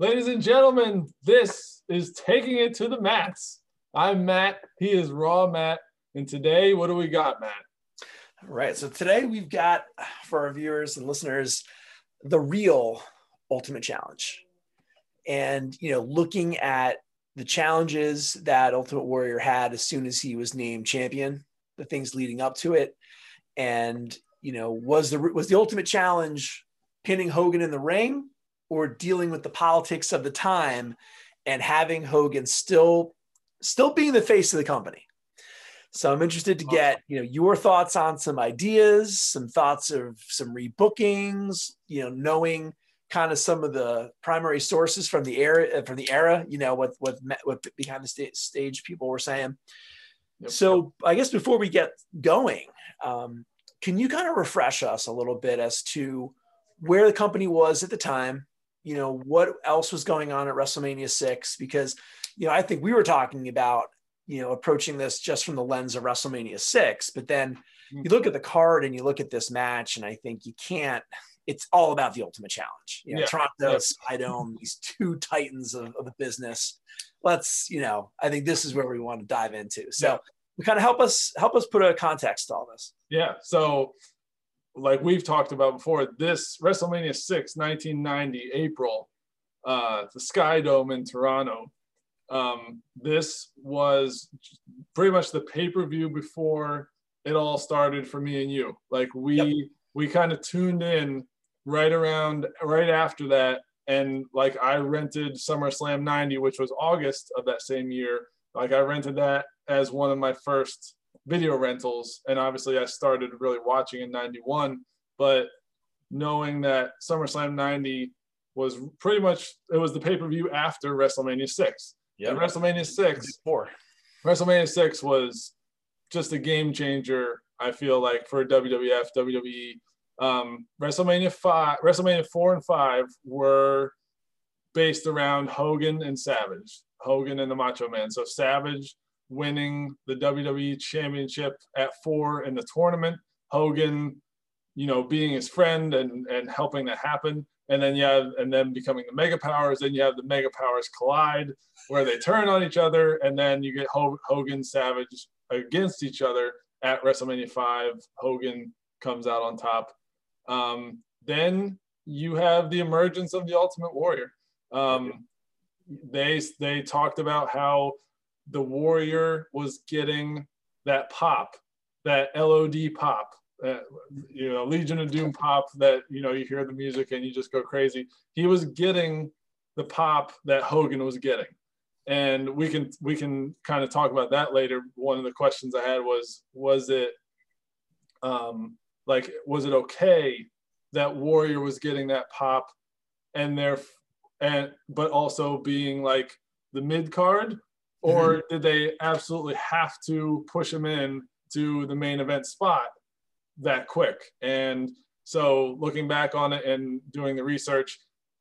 Ladies and gentlemen, this is Taking It to the Mats. I'm Matt. He is Raw Matt. And today, what do we got, Matt? Right. So today we've got for our viewers and listeners the real Ultimate Challenge. And, you know, looking at the challenges that Ultimate Warrior had as soon as he was named champion, the things leading up to it. And, you know, was the was the Ultimate Challenge pinning Hogan in the ring or dealing with the politics of the time and having Hogan still still being the face of the company. So I'm interested to get, you know, your thoughts on some ideas, some thoughts of some rebookings, you know, knowing kind of some of the primary sources from the era from the era, you know, what what what behind the stage people were saying. Yep. So I guess before we get going, um, can you kind of refresh us a little bit as to where the company was at the time, you know, what else was going on at WrestleMania 6 because you know, I think we were talking about, you know, approaching this just from the lens of WrestleMania 6, but then mm-hmm. you look at the card and you look at this match and I think you can't it's all about the ultimate challenge. You know, yeah. Toronto, these two titans of, of, the business. Let's, you know, I think this is where we want to dive into. So yeah. kind of help us help us put a context to all this. Yeah. So like we've talked about before, this WrestleMania 6, 1990, April, uh, the Sky Dome in Toronto. Um, this was pretty much the pay-per-view before it all started for me and you. Like we yep. we kind of tuned in right around right after that. And like I rented SummerSlam 90, which was August of that same year. Like I rented that as one of my first video rentals. And obviously, I started really watching in 91. But knowing that SummerSlam 90 was pretty much, it was the pay per view after WrestleMania 6. Yeah. WrestleMania 6. Four. WrestleMania 6 was just a game changer, I feel like, for WWF, WWE. Um, WrestleMania 5, WrestleMania 4 and 5 were based around Hogan and Savage, Hogan and the Macho Man. So Savage winning the WWE Championship at four in the tournament. Hogan, you know, being his friend and and helping that happen. And then you have, and then becoming the mega powers. Then you have the mega powers collide, where they turn on each other, and then you get Hogan Savage against each other at WrestleMania five. Hogan comes out on top. Um, then you have the emergence of the Ultimate Warrior. Um, they they talked about how the Warrior was getting that pop, that LOD pop, that, you know, Legion of Doom pop that, you know, you hear the music and you just go crazy. He was getting the pop that Hogan was getting. And we can we can kind of talk about that later. One of the questions I had was was it um like was it okay that Warrior was getting that pop and there and but also being like the mid card or mm-hmm. did they absolutely have to push him in to the main event spot that quick? And so looking back on it and doing the research,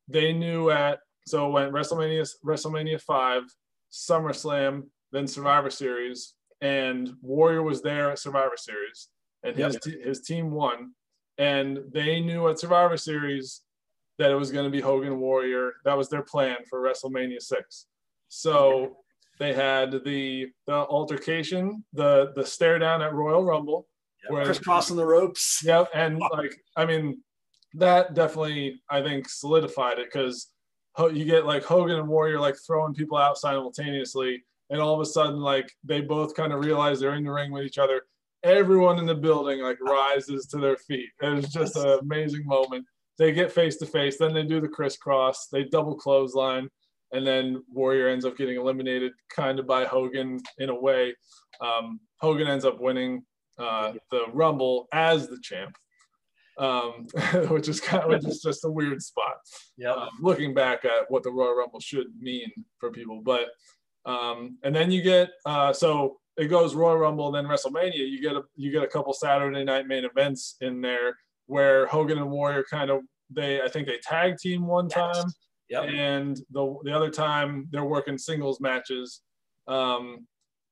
they knew at so when WrestleMania WrestleMania five, SummerSlam, then Survivor Series, and Warrior was there at Survivor Series, and his yep. t- his team won, and they knew at Survivor Series that it was going to be Hogan Warrior. That was their plan for WrestleMania six. So they had the the altercation, the the stare down at Royal Rumble, yep, where crisscrossing the ropes. Yeah, and like I mean, that definitely I think solidified it because you get like Hogan and Warrior like throwing people out simultaneously, and all of a sudden like they both kind of realize they're in the ring with each other. Everyone in the building like rises to their feet. It was just an amazing moment. They get face to face, then they do the crisscross, they double clothesline and then Warrior ends up getting eliminated kind of by Hogan in a way. Um, Hogan ends up winning uh, the Rumble as the champ, um, which is kind of which is just a weird spot. Yeah, uh, looking back at what the Royal Rumble should mean for people, but um, and then you get uh, so it goes Royal Rumble, then WrestleMania. You get a you get a couple Saturday night main events in there where Hogan and Warrior kind of they I think they tag team one time. Yes Yep. And the the other time they're working singles matches. Um,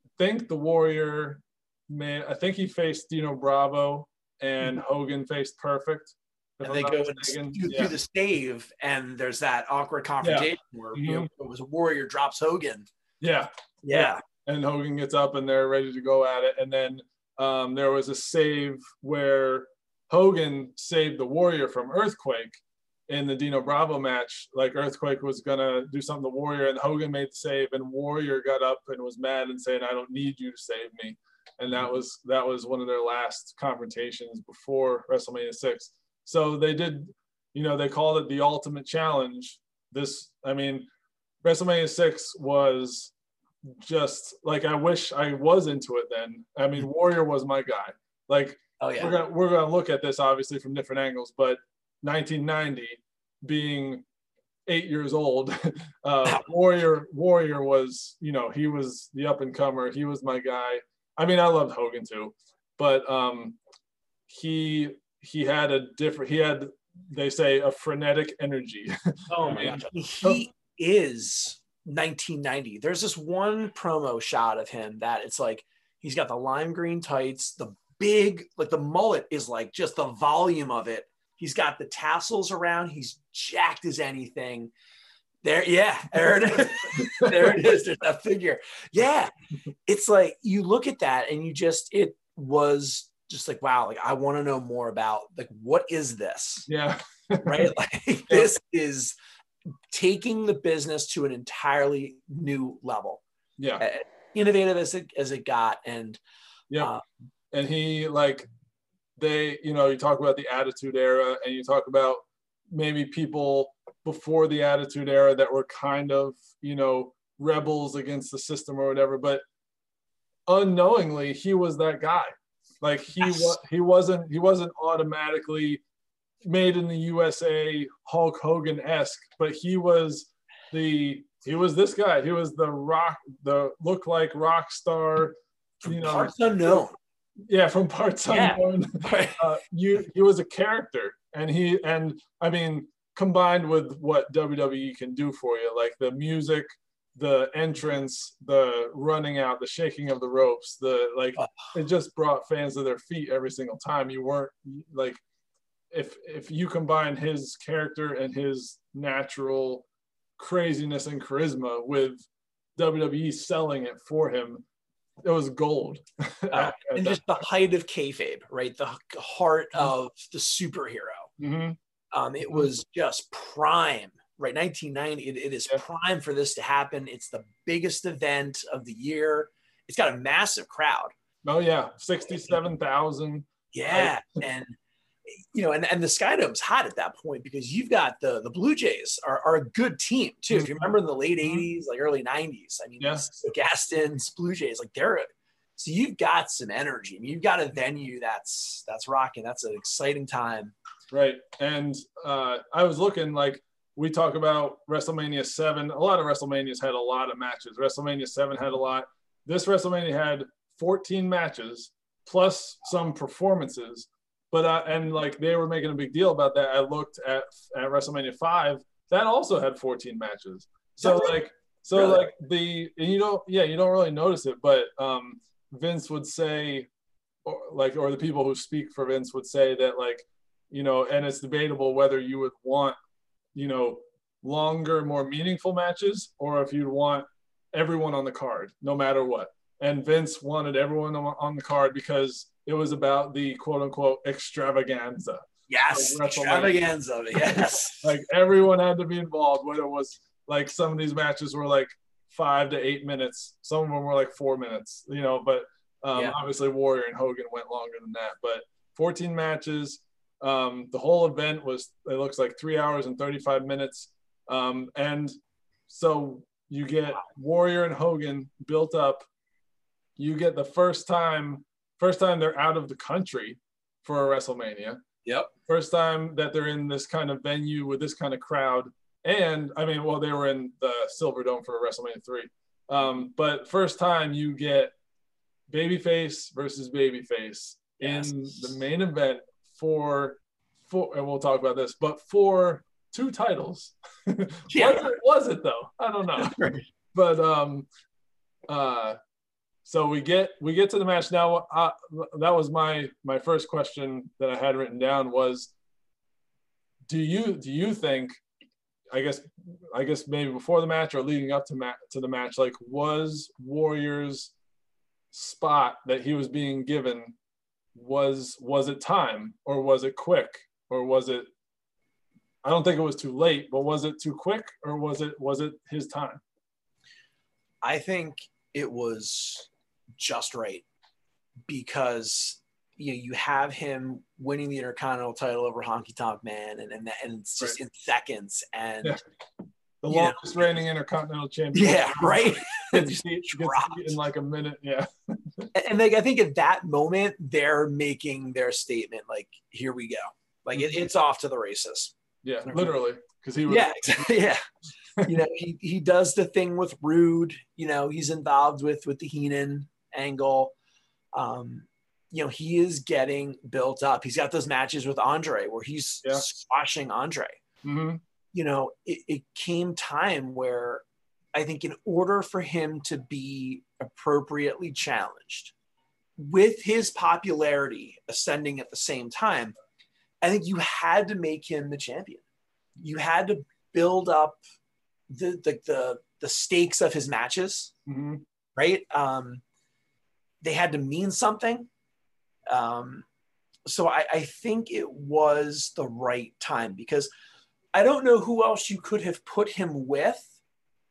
I think the Warrior man, I think he faced Dino Bravo and mm-hmm. Hogan faced Perfect. and they go and do, yeah. do, the stave, and there's that awkward confrontation yeah. where mm-hmm. you know, it was Warrior drops Hogan. Yeah. yeah. And Hogan gets up and they're ready to go at it. And then um, there was a save where Hogan saved the Warrior from Earthquake in the Dino Bravo match. Like Earthquake was gonna do something to Warrior, and Hogan made the save, and Warrior got up and was mad and saying, "I don't need you to save me." And that was that was one of their last confrontations before WrestleMania six. So they did, you know, they called it the Ultimate Challenge. This, I mean, WrestleMania six was just like I wish I was into it then. I mean, Warrior was my guy. Like, oh yeah, we're gonna we're gonna look at this obviously from different angles, but 1990 being eight years old, uh, Warrior Warrior was you know he was the up and comer. He was my guy. I mean, I loved Hogan too, but um, he he had a different. He had they say a frenetic energy. Oh man, he is 1990. There's this one promo shot of him that it's like he's got the lime green tights, the big, like the mullet is like just the volume of it. He's got the tassels around. He's jacked as anything. There, yeah, there it is. there it is. There's that figure. Yeah, it's like you look at that and you just it was just like wow, like I want to know more about like what is this? Yeah, right. Like this is taking the business to an entirely new level. Yeah. Uh, innovative as it as it got. And yeah. Uh, and he like they, you know, you talk about the attitude era and you talk about maybe people before the attitude era that were kind of, you know, rebels against the system or whatever, but unknowingly he was that guy. Like he yes. was he wasn't he wasn't automatically made in the USA Hulk Hogan esque, but he was the he was this guy. He was the rock, the look like rock star. You know, parts unknown. Yeah, from parts yeah. unknown. uh, you he was a character, and he and I mean combined with what WWE can do for you, like the music, the entrance, the running out, the shaking of the ropes, the like, it just brought fans to their feet every single time. You weren't like if if you combine his character and his natural craziness and charisma with WWE selling it for him, it was gold. and just the height of kayfabe, right? The heart mm-hmm. of the superhero. Mm-hmm. Um, it was just prime, right? 1990. It, it is yeah. prime for this to happen. It's the biggest event of the year. It's got a massive crowd. Oh yeah, sixty-seven thousand. Yeah, and you know, and, and the Skydome's hot at that point because you've got the the Blue Jays are, are a good team too. If you remember in the late '80s, mm-hmm. like early '90s, I mean, yeah. Gaston's Blue Jays, like they're so you've got some energy. I mean, you've got a venue that's that's rocking. That's an exciting time. Right, and uh, I was looking like we talk about WrestleMania seven. A lot of WrestleManias had a lot of matches. WrestleMania seven had a lot. This WrestleMania had 14 matches plus some performances but uh, and like they were making a big deal about that. I looked at at WrestleMania five. That also had 14 matches. So like so really? like the and you don't yeah you don't really notice it, but um, Vince would say, or like or the people who speak for Vince would say that like you know, and it's debatable whether you would want you know longer, more meaningful matches, or if you'd want everyone on the card, no matter what. And Vince wanted everyone on the card because it was about the quote unquote extravaganza. Yes, extravaganza. Yes. like everyone had to be involved, whether it was like some of these matches were like five to eight minutes, some of them were like four minutes, you know, but um, yeah. obviously Warrior and Hogan went longer than that. But 14 matches. Um, the whole event was, it looks like three hours and 35 minutes. Um, and so you get Warrior and Hogan built up. You get the first time First time they're out of the country for a WrestleMania. Yep. First time that they're in this kind of venue with this kind of crowd. And I mean, well, they were in the Silver Dome for WrestleMania 3. Um, but first time you get babyface versus babyface yes. in the main event for, for, and we'll talk about this, but for two titles. yeah. was, it, was it though? I don't know. but um, uh, so we get we get to the match now. That was my my first question that I had written down was do you do you think? I guess I guess maybe before the match or leading up to ma- to the match, like was Warriors spot that he was being given was was it time or was it quick or was it I don't think it was too late, but was it too quick or was it was it his time? I think it was just right because you know, you have him winning the Intercontinental title over Honky Tonk Man, and and, and it's just right. in seconds. And yeah. the longest know, reigning Intercontinental champion. Yeah, right. in like a minute. Yeah. and like I think at that moment they're making their statement. Like, here we go. Like it, mm-hmm. it's off to the races. Yeah, literally. Because he was. Yeah, yeah. you know, he he does the thing with Rude. You know, he's involved with with the Heenan angle. Um, you know, he is getting built up. He's got those matches with Andre where he's yeah. squashing Andre. Mm-hmm. You know, it, it came time where I think in order for him to be appropriately challenged with his popularity ascending at the same time, I think you had to make him the champion. You had to build up the the the, the stakes of his matches, mm-hmm. right? Um, they had to mean something. Um, so I, I think it was the right time because I don't know who else you could have put him with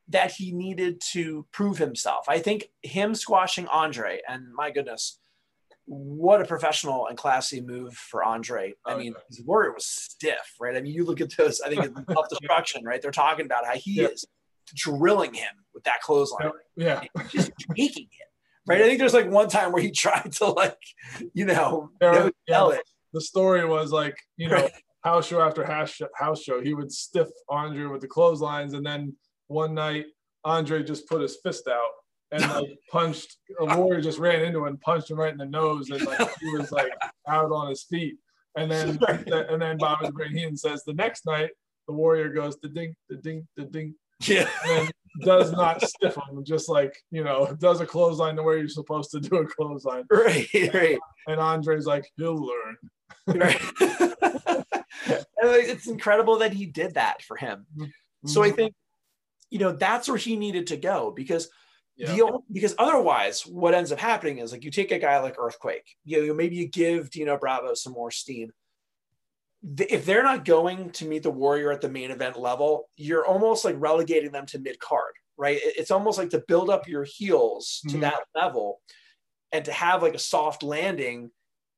that he needed to prove himself. I think him squashing Andre, and my goodness, what a professional and classy move for Andre. I mean, his warrior was stiff, right? I mean, you look at those, I think it's self destruction, right? They're talking about how he yeah. is drilling him with that clothesline. Yeah. Just taking it right? I think there's like one time where he tried to like, you know, yeah, it. The story was like, you know, right. house show after house show, house show, he would stiff Andre with the clotheslines, and then one night Andre just put his fist out and like punched a warrior just ran into him and punched him right in the nose, and like he was like out on his feet. And then and then Bobby Brain says the next night the warrior goes the ding, the ding, the ding. Yeah. And does not stiff them, just like you know, does a clothesline the way you're supposed to do a clothesline. Right, right. And Andre's like, he'll learn. Right. it's incredible that he did that for him. Mm-hmm. So I think, you know, that's where he needed to go because yeah. the because otherwise, what ends up happening is like you take a guy like Earthquake, you know, maybe you give Dino Bravo some more steam if they're not going to meet the warrior at the main event level you're almost like relegating them to mid card right it's almost like to build up your heels to mm-hmm. that level and to have like a soft landing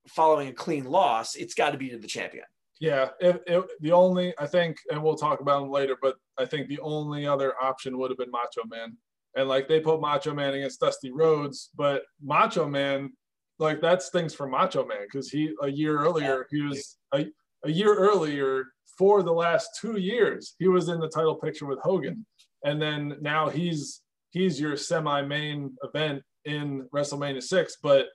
following a clean loss it's got to be to the champion. Yeah it, it, the only i think and we'll talk about him later but i think the only other option would have been macho man. And like they put macho man against dusty rhodes but macho man like that's things for macho man because he a year earlier he was a, a year earlier for the last two years he was in the title picture with hogan and then now he's he's your semi-main event in wrestlemania 6 but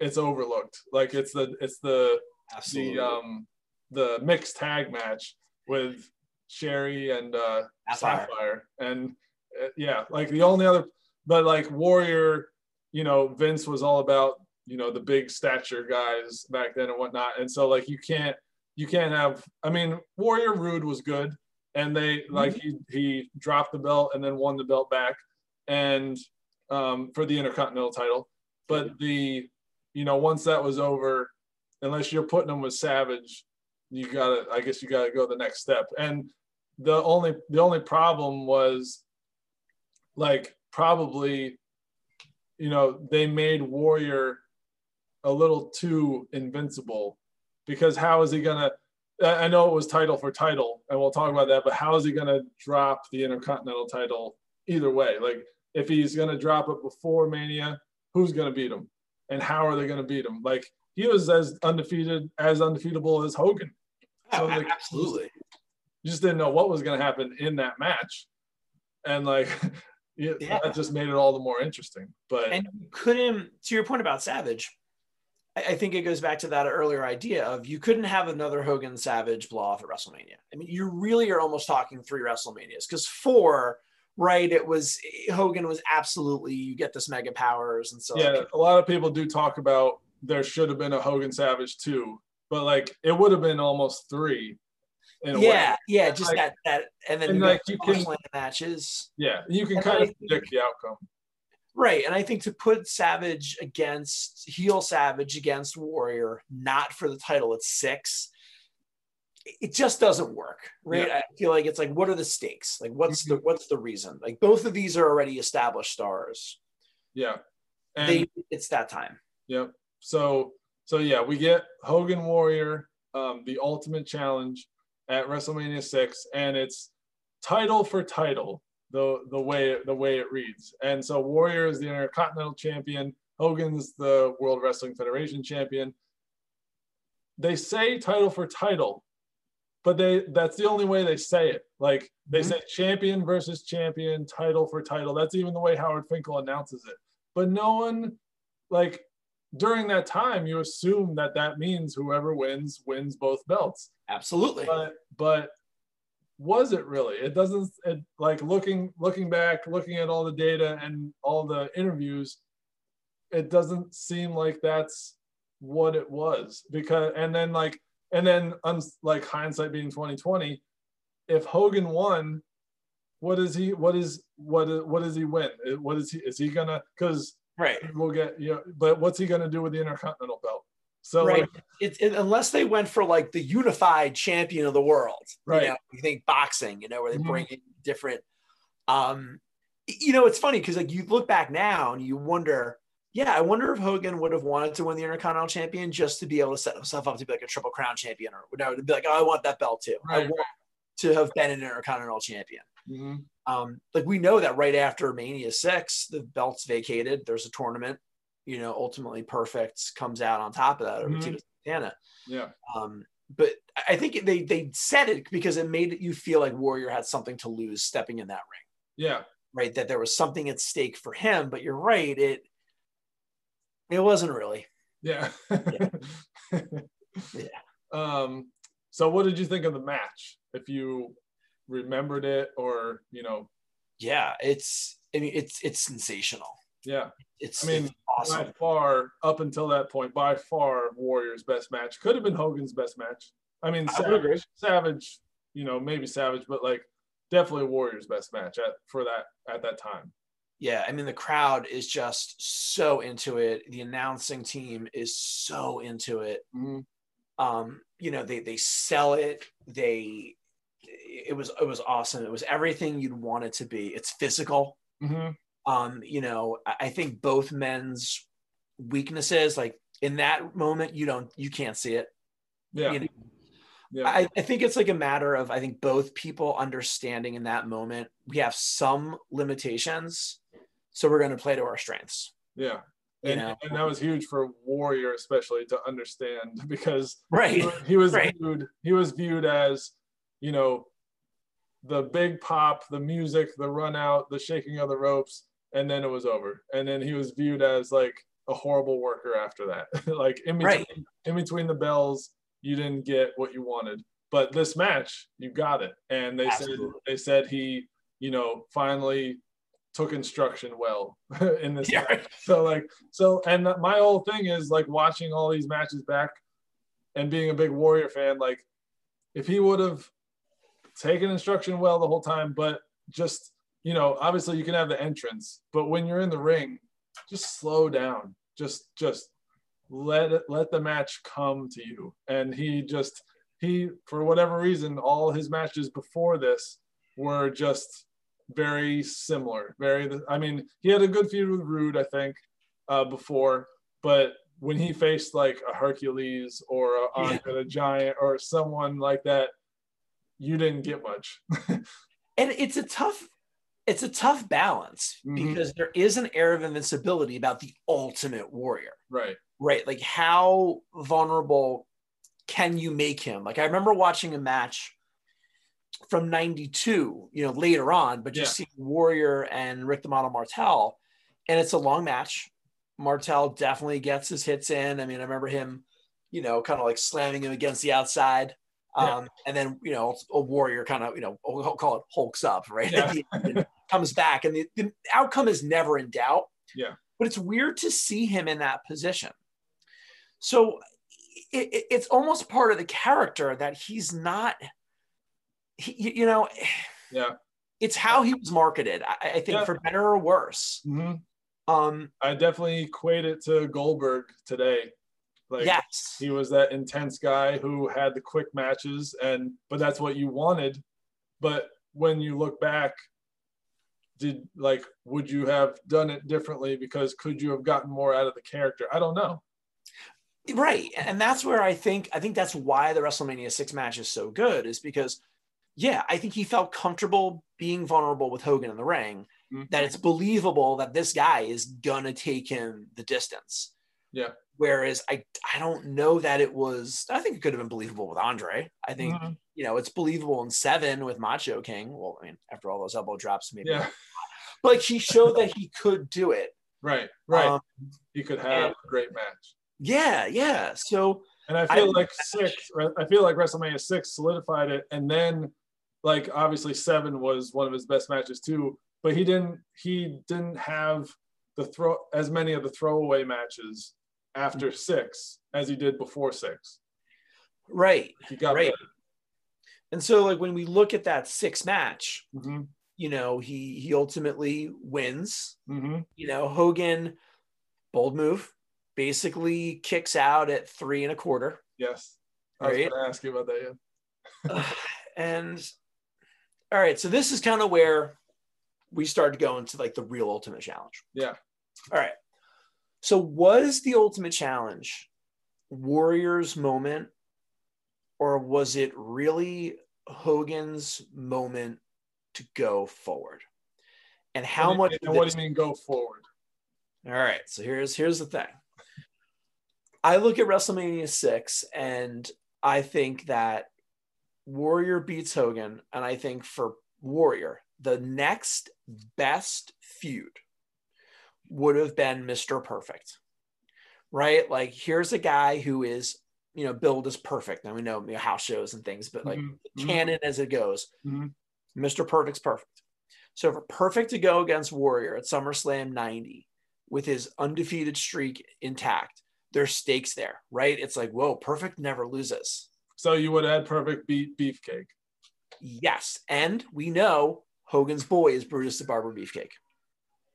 it's overlooked like it's the it's the Absolutely. the um the mixed tag match with Sherri and uh sapphire, sapphire. and uh, yeah like the only other but like warrior you know vince was all about you know the big stature guys back then and whatnot and so like you can't you can't have. I mean, Warrior Rude was good, and they mm-hmm. like he he dropped the belt and then won the belt back, and um, for the Intercontinental title. But the you know once that was over, unless you're putting them with Savage, you gotta. I guess you gotta go the next step. And the only the only problem was like probably you know they made warrior a little too invincible because how is he gonna? I know it was title for title, and we'll talk about that. But how is he gonna drop the Intercontinental title either way? Like if he's gonna drop it before Mania, who's gonna beat him, and how are they gonna beat him? Like he was as undefeated as undefeatable as Hogan. So like, absolutely. You just didn't know what was gonna happen in that match, and like. yeah. that just made it all the more interesting. But and couldn't to your point about Savage, I think it goes back to that earlier idea of you couldn't have another Hogan Savage blow off at WrestleMania. I mean, you really are almost talking three WrestleManias because four, right? It was eh, Hogan was absolutely you get this mega powers and so yeah. Like, a lot of people do talk about there should have been a Hogan Savage too, but like it would have been almost three yeah, yeah, just like, that that, and then and you like you can- matches, Yeah, you can And kind I of predict the outcome. Right? And I think to put Savage against heel Savage against Warrior, not for the title at six, it just doesn't work, right? I feel like it's like, what are the stakes? Like, what's the what's the reason? Like, both of these are already established stars. Yeah, and They, it's that time. Yep. So so yeah, we get Hogan Warrior, um, the Ultimate Challenge at WrestleMania six, and it's title for title. The the way the way it reads, and so Warrior is the Intercontinental Champion. Hogan's the World Wrestling Federation Champion. They say title for title, but they that's the only way they say it. Like they Mhm. say champion versus champion, title for title. That's even the way Howard Finkel announces it. But no one like during that time you assume that that means whoever wins wins both belts Absolutely. but but was it really? It doesn't it, like looking looking back looking at all the data and all the interviews it doesn't seem like that's what it was because and then like and then like hindsight being 2020 if hogan won what is he what is what is what does he win? What is he is he gonna because right. we'll get you know, but what's he gonna do with the intercontinental belt so right. like, It, it- unless they went for like the unified champion of the world, Right. You, know, you think boxing, you know, where they Mhm. bring in different. Um, you know, it's funny because like you look back now and you wonder, yeah, I wonder if Hogan would have wanted to win the Intercontinental Champion just to be able to set himself up to be like a Triple Crown champion, or no, to be like, oh, I want that belt too. I want to have been an Intercontinental champion. mhm. Um, like we know that right after Mania six, the belt's vacated. There's a tournament. You know, ultimately, Perfect comes out on top of that over Mhm. Tito Santana. yeah Um, but I think they they said it because it made you feel like Warrior had something to lose stepping in that ring, yeah right? That there was something at stake for him. But you're right, it it wasn't really. Yeah. Yeah. Um, so what did you think of the match? If you remembered it or, you know, Yeah, it's I mean it's it's sensational. Yeah. It's, I mean, it's awesome. By far, up until that point, by far Warrior's best match. Could have been Hogan's best match. I mean, I. Savage, Savage, you know, maybe Savage, but like definitely Warrior's best match at for that at that time. Yeah, I mean the crowd is just so into it. The announcing team is so into it. Mhm. Um, you know, they they sell it. They it was it was awesome. It was everything you'd want it to be. It's physical. Mhm. Um, you know, I think both men's weaknesses, like in that moment, you don't you can't see it. Yeah. You know, yeah. I, I think it's like a matter of I think both people understanding in that moment we have some limitations, so we're going to play to our strengths. yeah. You And, know, and that was huge for Warrior, especially to understand because right? he, he was Right. viewed he was viewed as you know the big pop the music the run out the shaking of the ropes and then it was over and then he was viewed as like a horrible worker after that like in between, Right. in between the bells you didn't get what you wanted but this match you got it and they Absolutely. said they said he you know finally took instruction well in this Yeah, right. so like so and my whole thing is like watching all these matches back and being a big warrior fan like if he would have taken instruction well the whole time but just you know obviously you can have the entrance but when you're in the ring just slow down. Just just let it let the match come to you. And he just he for whatever reason all his matches before this were just very similar very i mean he had a good feud with rude i think uh, before but when he faced like a hercules or a Yeah. The giant or someone like that you didn't get much. And it's a tough it's a tough balance Mhm. because there is an air of invincibility about the ultimate warrior right right like how vulnerable can you make him like i remember watching a match from 92 you know later on but just Yeah. seeing warrior and rick the model martel and it's a long match martel definitely gets his hits in i mean i remember him you know kind of like slamming him against the outside Yeah. um, and then you know a warrior kind of you know we'll call it hulks up right Yeah. Comes back and the, the outcome is never in doubt Yeah. but it's weird to see him in that position so it, it- it's almost part of the character that he's not he, you know, Yeah. it's how he was marketed. I, I think Yeah. for better or worse. hmm Um, I definitely equate it to Goldberg today. Like yes. he was that intense guy who had the quick matches and but that's what you wanted. But when you look back, did like would you have done it differently because could you have gotten more out of the character? I don't know. Right. And that's where I think I think that's why the WrestleMania 6 match is so good is because yeah, I think he felt comfortable being vulnerable with Hogan in the ring, Mhm. that it's believable that this guy is gonna take him the distance. Yeah. Whereas I I don't know that it was I think it could have been believable with Andre. I think, Mhm. you know, it's believable in seven with Macho King. Well, I mean, after all those elbow drops, maybe Yeah. but like he showed that he could do it. Right. Right. Um, he could have a great match. yeah, yeah. So And I I feel think like six, I feel like WrestleMania six solidified it. And then like obviously seven was one of his best matches too, but he didn't he didn't have the throw as many of the throwaway matches after six as he did before six. right. He got Right. And so like when we look at that six match, hmm you know, he he ultimately wins. hmm You know, Hogan, bold move, basically kicks out at three and a quarter. Yes. I was gonna ask you about that. Yeah. and all right, so this is kind of where we start to go into like the real ultimate challenge. Yeah. All right. So was the ultimate challenge Warriors moment or was it really Hogan's moment to go forward? And how What much do you- of and what do you mean go forward? all right, so here's here's the thing. I look at WrestleMania 6 and I think that Warrior beats Hogan and I think for Warrior the next best feud would have been Mr. Perfect. Right? Like here's a guy who is, you know, billed as perfect. Now we know, you know house shows and things, but like Mhm. Mhm. canon as it goes. Mhm. Mr. Perfect's perfect. So for Perfect to go against Warrior at SummerSlam 90 with his undefeated streak intact, there's stakes there, right? It's like, whoa, Perfect never loses. So you would add perfect beat beefcake. Yes. And we know Hogan's boy is Brutus the Barber Beefcake.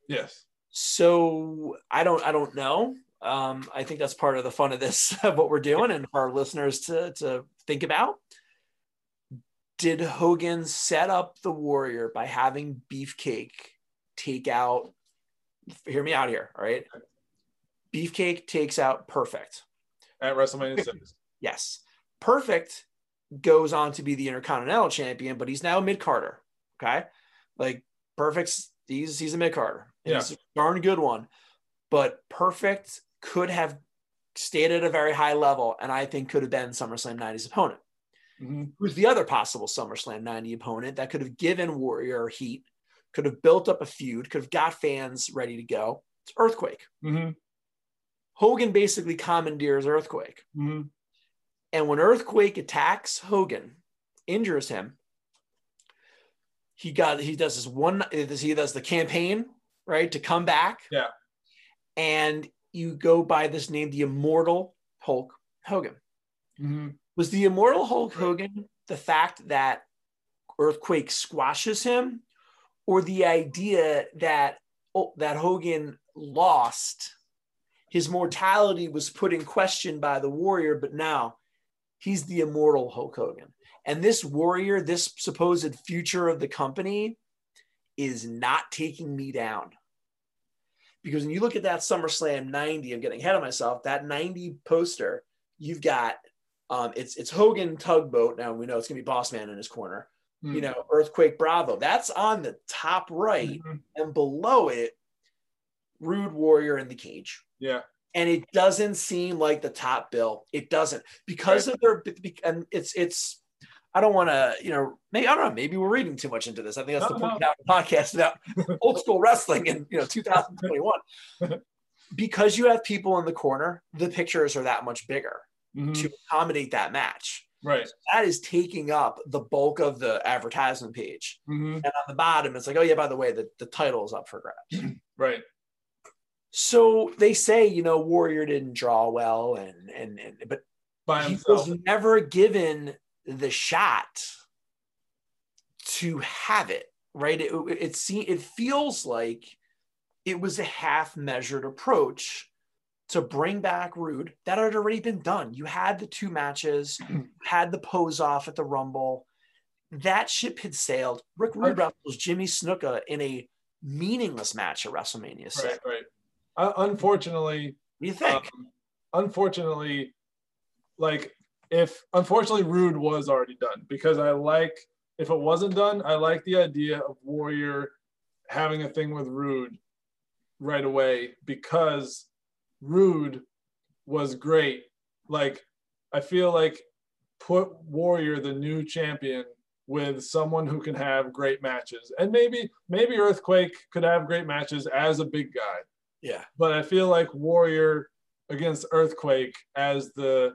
Yes. So I don't I don't know. Um, I think that's part of the fun of this of what we're doing and for our listeners to to think about. Did Hogan set up the Warrior by having Beefcake take out? Hear me out here, all right? Beefcake takes out Perfect. At WrestleMania six. Yes, Perfect goes on to be the Intercontinental Champion, but he's now a mid carder. Okay, like Perfect's he's he's a mid carder. Yeah. He's a darn good one, but Perfect could have stayed at a very high level, and I think could have been SummerSlam 90's opponent. hmm Who's the other possible SummerSlam 90 opponent that could have given Warrior heat, could have built up a feud, could have got fans ready to go? It's Earthquake. hmm Hogan basically commandeers Earthquake. hmm And when Earthquake attacks Hogan, injures him, he got he does this one he does the campaign right to come back. Yeah. And you go by this name, the Immortal Hulk Hogan. hmm Was the Immortal Hulk. Hogan the fact that Earthquake squashes him, or the idea that oh, that Hogan lost? His mortality was put in question by the Warrior, but now he's the immortal Hulk Hogan. And this Warrior, this supposed future of the company, is not taking me down. Because when you look at that SummerSlam 90, I'm getting ahead of myself, that 90 poster, you've got um, it's it's Hogan tugboat. Now we know it's gonna be Boss Man in his corner. Mm. You know, Earthquake Bravo. That's on the top right, Mhm. and below it, Rude Warrior in the cage. Yeah. And it doesn't seem like the top bill. It doesn't because of their and it's it's. I don't want to, you know, maybe I don't know. Maybe we're reading too much into this. I think that's No, the point no. of the podcast about old school wrestling in you know 2021. because you have people in the corner, the pictures are that much bigger Mhm. to accommodate that match. Right. That is taking up the bulk of the advertisement page. hmm And on the bottom, it's like, oh yeah, by the way, the, the title is up for grabs. Right. so they say, you know, Warrior didn't draw well, and and, and but By he was never given the shot to have it right. It it, it, it feels like it was a half measured approach to bring back Rude that had already been done. You had the two matches, had the pose off at the Rumble. That ship had sailed. Rick Rude wrestles Jimmy Snuka in a meaningless match at WrestleMania 6. Right, right. Uh, unfortunately, what do you think? Um, unfortunately, like if unfortunately Rude was already done because I like if it wasn't done, I like the idea of Warrior having a thing with Rude right away because Rude was great. Like I feel like put Warrior the new champion with someone who can have great matches. And maybe maybe Earthquake could have great matches as a big guy. Yeah. But I feel like Warrior against Earthquake as the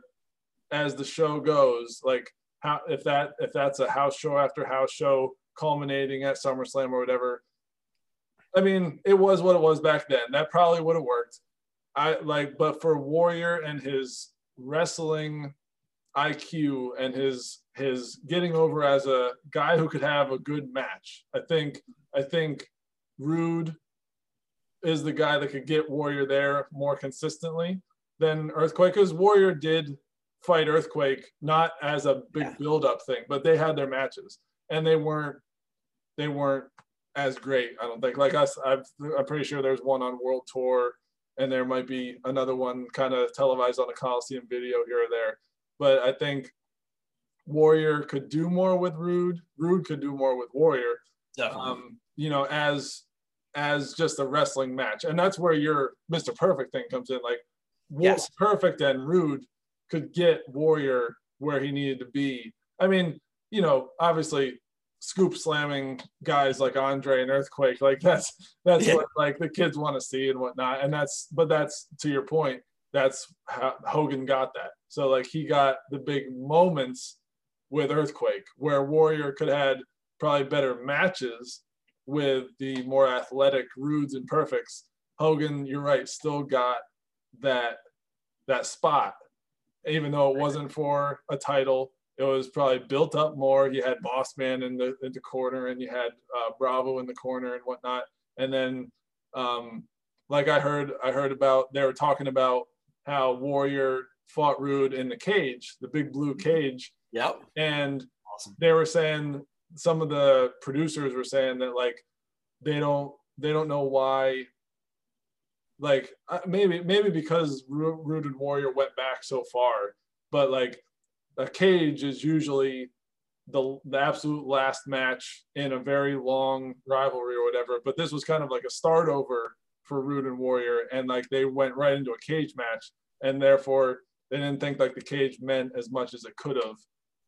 as the show goes, like how if that if that's a house show after house show culminating at SummerSlam or whatever. I mean, it was what it was back then. That probably would have worked. I like, but for Warrior and his wrestling IQ and his his getting over as a guy who could have a good match. I think I think Rude is the guy that could get Warrior there more consistently than Earthquake. Because Warrior did fight Earthquake not as a big yeah. build up thing, but they had their matches and they weren't they weren't as great. I don't think like us. i am pretty sure there's one on World Tour and there might be another one kind of televised on a Coliseum video here or there. But I think Warrior could do more with Rude. Rude could do more with Warrior. Definitely. Um, you know, as as just a wrestling match, and that's where your Mr. Perfect thing comes in. Like, yes. Perfect and Rude could get Warrior where he needed to be. I mean, you know, obviously scoop slamming guys like Andre and Earthquake, like that's that's yeah. what like the kids want to see and whatnot. And that's but that's to your point, that's how Hogan got that. So like he got the big moments with Earthquake, where Warrior could have had probably better matches with the more athletic Rudes and Perfects. Hogan, you're right, still got that that spot, even though it wasn't for a title it was probably built up more. You had Boss Man in the in the corner, and you had uh, Bravo in the corner and whatnot. And then, um, like I heard, I heard about they were talking about how Warrior fought Rude in the cage, the big blue cage. Yep. And awesome. they were saying some of the producers were saying that like they don't they don't know why like uh, maybe maybe because and Warrior went back so far, but like a cage is usually the, the absolute last match in a very long rivalry or whatever. But this was kind of like a start over for Rude and Warrior, and like they went right into a cage match, and therefore they didn't think like the cage meant as much as it could have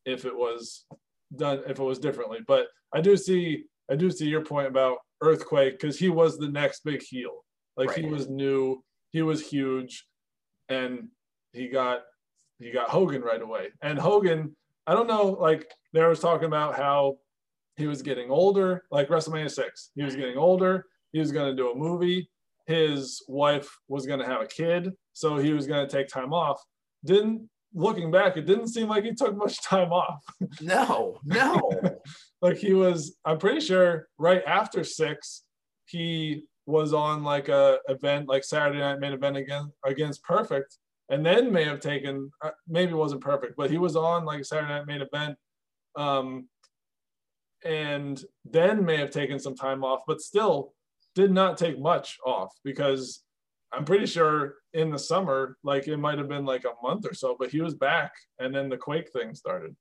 if it was done if it was differently. But I do see I do see your point about Earthquake because he was the next big heel. Like right. he was new, he was huge, and he got he got Hogan right away. And Hogan, I don't know, like there was talking about how he was getting older, like WrestleMania 6. He was getting older. He was going to do a movie. His wife was going to have a kid. So he was going to take time off. Didn't, looking back, it didn't seem like he took much time off. No, no. like he was, I'm pretty sure right after six, he was on like a event, like Saturday Night Main Event against, against Perfect and then may have taken uh, maybe wasn't perfect, but he was on like Saturday Night Main Event, um, and then may have taken some time off, but still did not take much off because I'm pretty sure in the summer, like it might have been like a month or so, but he was back, and then the Quake thing started.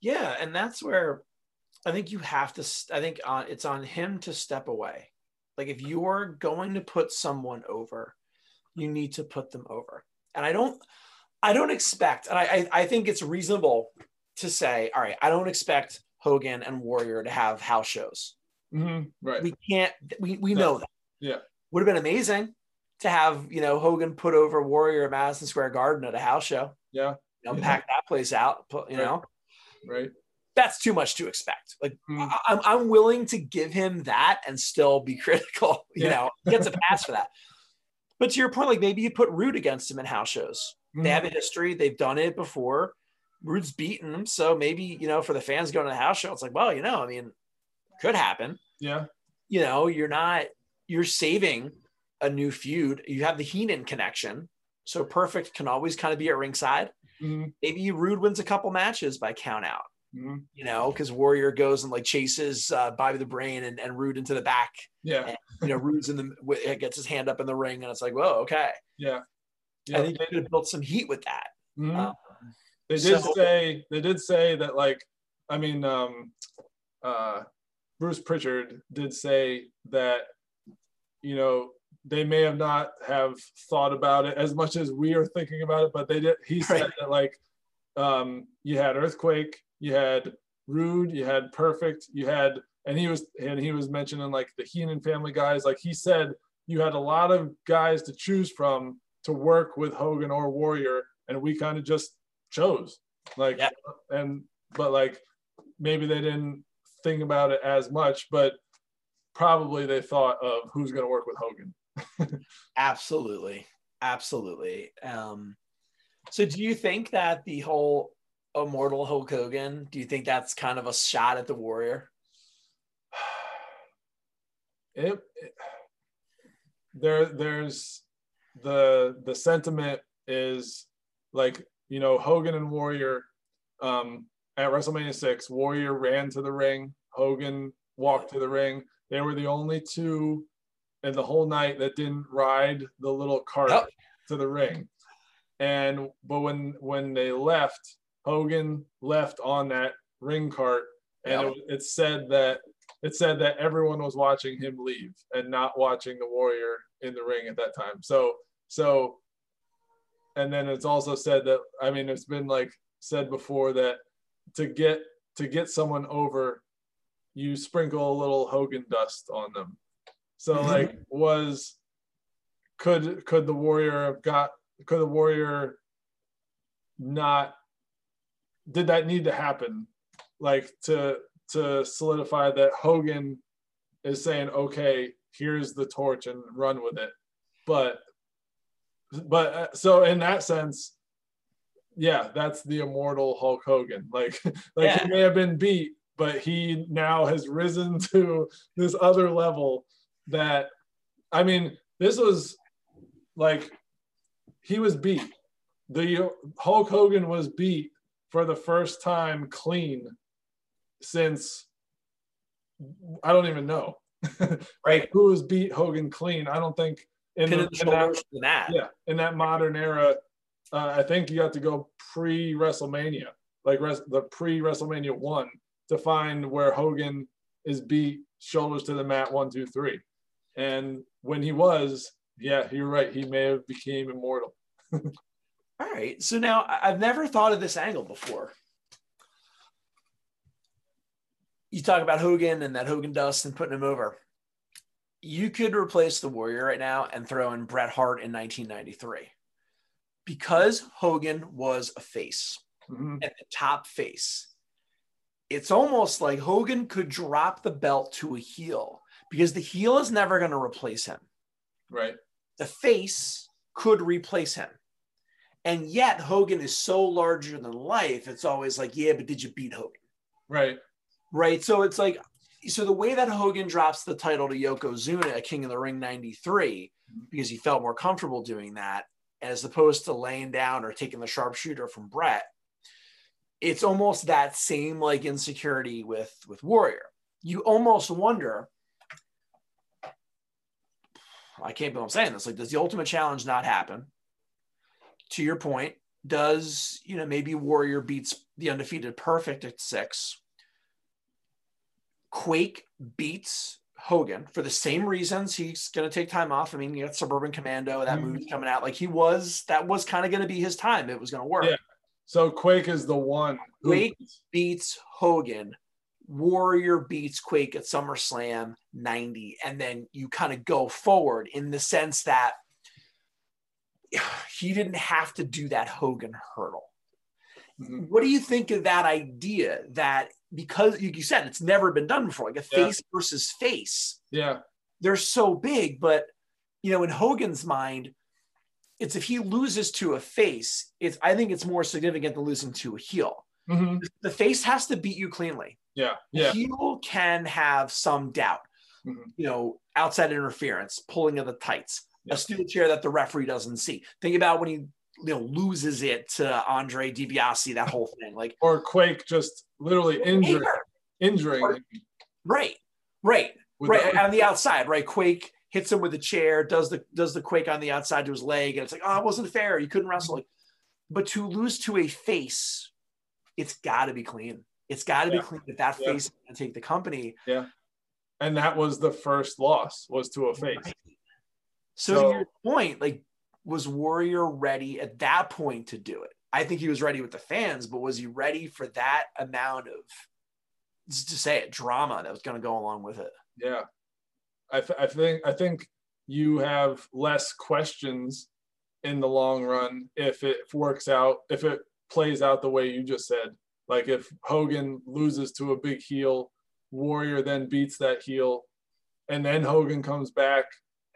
Yeah, and that's where I think you have to. I think uh, it's on him to step away. Like if you're going to put someone over, you need to put them over. And I don't, I don't expect, and I, I, think it's reasonable to say, all right, I don't expect Hogan and Warrior to have house shows. Mm-hmm. Right. We can't, we, we know that. Yeah. Would have been amazing to have, you know, Hogan put over Warrior at Madison Square Garden at a house show. Yeah. You know, yeah. pack that place out, put, you right. know. Right. That's too much to expect. Like mm. I, I'm, I'm willing to give him that and still be critical. You yeah. know, he gets a pass for that. But to your point, like maybe you put Rude against him in house shows. Mm-hmm. They have a history. They've done it before. Rude's beaten them. So maybe, you know, for the fans going to the house show, it's like, well, you know, I mean, could happen. Yeah. You know, you're not you're saving a new feud. You have the Heenan connection, so perfect can always kind of be at ringside. Mhm. Maybe Rude wins a couple matches by count out. Mhm. You know, because Warrior goes and like chases uh, Bobby the Brain and, and Rude into the back. Yeah. You know, Rude's in the w- gets his hand up in the ring, and it's like, whoa, okay. Yeah. I think they could have built some heat with that. Mhm. Um, they did so- say they did say that like I mean um uh Bruce Prichard did say that you know they may have not have thought about it as much as we are thinking about it but they did he said Right. that like um you had earthquake you had rude you had perfect you had and he was and he was mentioning like the Heenan family guys like he said you had a lot of guys to choose from to work with Hogan or Warrior and we kind of just chose like Yeah. and but like maybe they didn't think about it as much but probably they thought of who's going to work with Hogan Absolutely. Absolutely. Um, so do you think that the whole immortal Hulk Hogan, do you think that's kind of a shot at the warrior? it, it- there there's the the sentiment is like you know Hogan and Warrior um at WrestleMania 6 Warrior ran to the ring Hogan walked to the ring they were the only two in the whole night that didn't ride the little cart Yep. to the ring and but when when they left Hogan left on that ring cart and it, it said that it said that everyone was watching him leave and not watching the warrior in the ring at that time. So so and then it's also said that i mean it's been like said before that to get to get someone over you sprinkle a little hogan dust on them. So Mhm. like was could could the warrior have got could the warrior not did that need to happen? Like to to solidify that Hogan is saying okay here's the torch and run with it. But but uh, so in that sense yeah that's the immortal Hulk Hogan. Like like Yeah. he may have been beat but he now has risen to this other level that I mean this was like he was beat. The Hulk Hogan was beat for the first time clean since I don't even know. Right. Who has beat Hogan clean? I don't think in, the, in that, that. yeah, in that modern era, uh, I think you have to go pre WrestleMania, like res- the pre WrestleMania one, to find where Hogan is beat shoulders to the mat one, two, three. And when he was, yeah, you're right. He may have became immortal. All right. So now I've never thought of this angle before. You talk about Hogan and that Hogan dust and putting him over. You could replace the Warrior right now and throw in Bret Hart in 1993. Because Hogan was a face Mhm. and the top face, it's almost like Hogan could drop the belt to a heel because the heel is never going to replace him Right. the face could replace him. And yet Hogan is so larger than life. It's always like, yeah, but did you beat Hogan? Right. Right. So it's like, so the way that Hogan drops the title to Yokozuna at King of the Ring 93, mm-hmm. because he felt more comfortable doing that, as opposed to laying down or taking the sharpshooter from Bret, it's almost that same like insecurity with with Warrior. You almost wonder, I can't believe I'm saying this. Like, does the ultimate challenge not happen? To your point, does you know maybe Warrior beats the undefeated Perfect at six? Quake beats Hogan for the same reasons. He's going to take time off. I mean, you got Suburban Commando, that Mhm. movie's coming out. Like he was, that was kind of going to be his time. It was going to work. Yeah. So Quake is the one. Quake beats Hogan. Warrior beats Quake at SummerSlam 90. And then you kind of go forward in the sense that he didn't have to do that Hogan hurdle. Mhm. What do you think of that idea that because you you said it's never been done before, like a Yeah. face versus face? Yeah. they're so big, but you know, in Hogan's mind, it's if he loses to a face, it's I think it's more significant than losing to a heel Mhm. The face has to beat you cleanly. Yeah. Yeah. heel can have some doubt, Mhm. you know, outside interference, pulling of the tights, Yeah. a steel chair that the referee doesn't see. Think about when he you know loses it to Andre DiBiase, that whole thing. Like Or Quake just literally injuring, injuring right, right, with right the- on the outside, right? Quake hits him with a chair, does the does the quake on the outside to his leg, and it's like, oh, it wasn't fair. You couldn't wrestle. Like, but to lose to a face, it's got to be clean. It's got to Yeah. be clean that that Yeah. face is going to take the company. Yeah, and that was the first loss was to a face. Right. So, So- to your point, like, was Warrior ready at that point to do it? I think he was ready with the fans, but was he ready for that amount of, to say it, drama that was going to go along with it? Yeah, I, th- I think I think you have less questions in the long run if it works out if it plays out the way you just said. Like if Hogan loses to a big heel, Warrior then beats that heel, and then Hogan comes back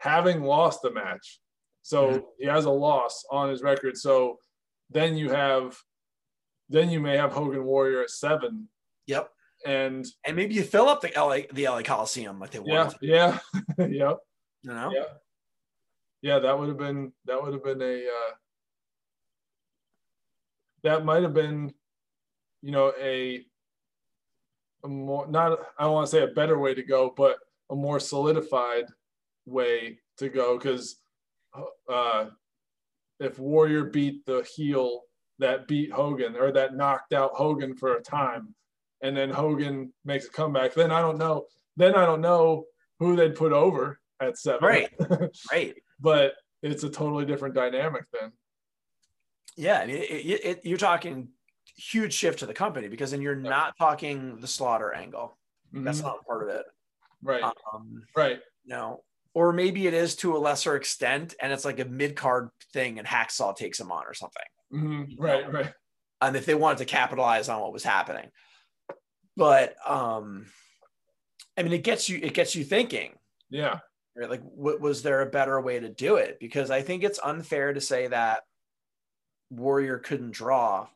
having lost the match. So Mhm. he has a loss on his record. So then you have then you may have Hogan Warrior at seven. Yep. And And maybe you fill up the LA the LA Coliseum like they yeah, wanted, yeah, yep. you know? Yeah. Yeah, that would have been that would have been a uh, that might have been, you know, a, a more not I don't want to say a better way to go, but a more solidified way to go because uh, if Warrior beat the heel that beat Hogan or that knocked out Hogan for a time, and then Hogan makes a comeback, then I don't know. Then I don't know who they'd put over at seven. Right. Right. but it's a totally different dynamic then. Yeah. I mean, it, it, it, you're talking huge shift to the company because then you're Yeah. not talking the slaughter angle. That's Mhm. not part of it. right, Um, right. No. Or maybe it is to a lesser extent and it's like a mid card thing and Hacksaw takes him on or something. Mhm. Right, right. And if they wanted to capitalize on what was happening. But um I mean it gets you it gets you thinking, Yeah. right? Like what was there a better way to do it? Because I think it's unfair to say that Warrior couldn't draw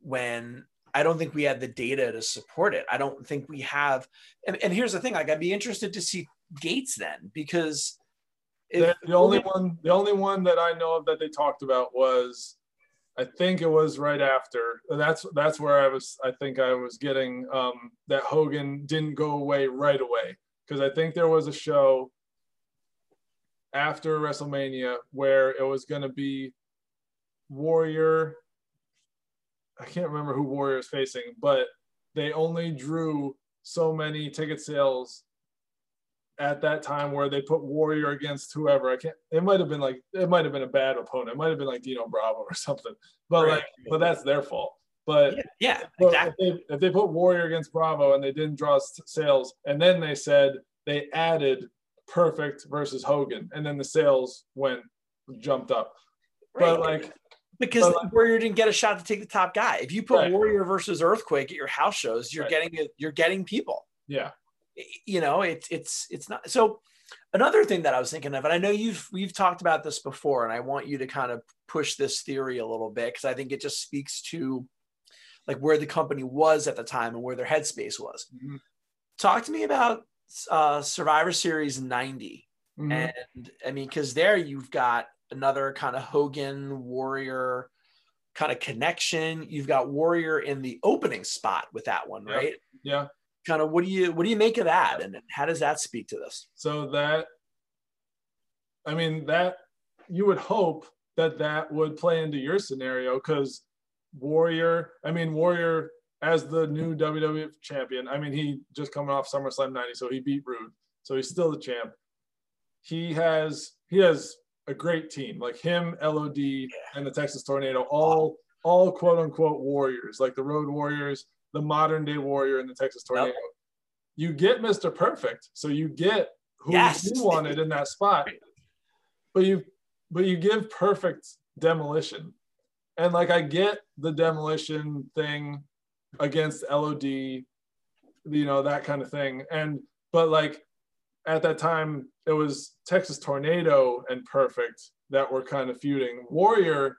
when I don't think we had the data to support it. I don't think we have and, and here's the thing, like I'd be interested to see Gates then because The, the only one, the only one that I know of that they talked about was, I think it was right after. That's that's where I was. I think I was getting um, that Hogan didn't go away right away because I think there was a show after WrestleMania where it was going to be Warrior. I can't remember who Warrior is facing, but they only drew so many ticket sales at that time where they put Warrior against whoever. I can't. It might have been like it might have been a bad opponent. It might have been like Dino Bravo or something. But Right. like, but that's their fault. But yeah, yeah but exactly. if, they, if they put Warrior against Bravo and they didn't draw sales, and then they said they added Perfect versus Hogan, and then the sales went jumped up. Right. But like, because but like- Warrior didn't get a shot to take the top guy. If you put Right. Warrior versus Earthquake at your house shows, you're getting. You're getting people. yeah, You know, it's it's it's not so. Another thing that I was thinking of, and I know you've we've talked about this before, and I want you to kind of push this theory a little bit because I think it just speaks to like where the company was at the time and where their headspace was. Mhm. Talk to me about uh, Survivor Series '90. Mhm. And I mean, because there you've got another kind of Hogan Warrior kind of connection. You've got Warrior in the opening spot with that one, Yeah. right? yeah. Kind of what do you what do you make of that? And how does that speak to this? So that, I mean, that you would hope that that would play into your scenario because Warrior, I mean, Warrior as the new WWF champion, I mean, he just coming off SummerSlam 90, so he beat Rude. So he's still the champ. He has, he has a great team like him, LOD, and the Texas Tornado, all, all quote unquote warriors, like the Road Warriors, the modern day warrior, and the Texas Tornado. You get Mr. Perfect, so you get who Yes. you wanted in that spot, but you but you give perfect demolition, and like I get the demolition thing against LOD, you know that kind of thing, and but like at that time it was Texas Tornado and Perfect that were kind of feuding. Warrior,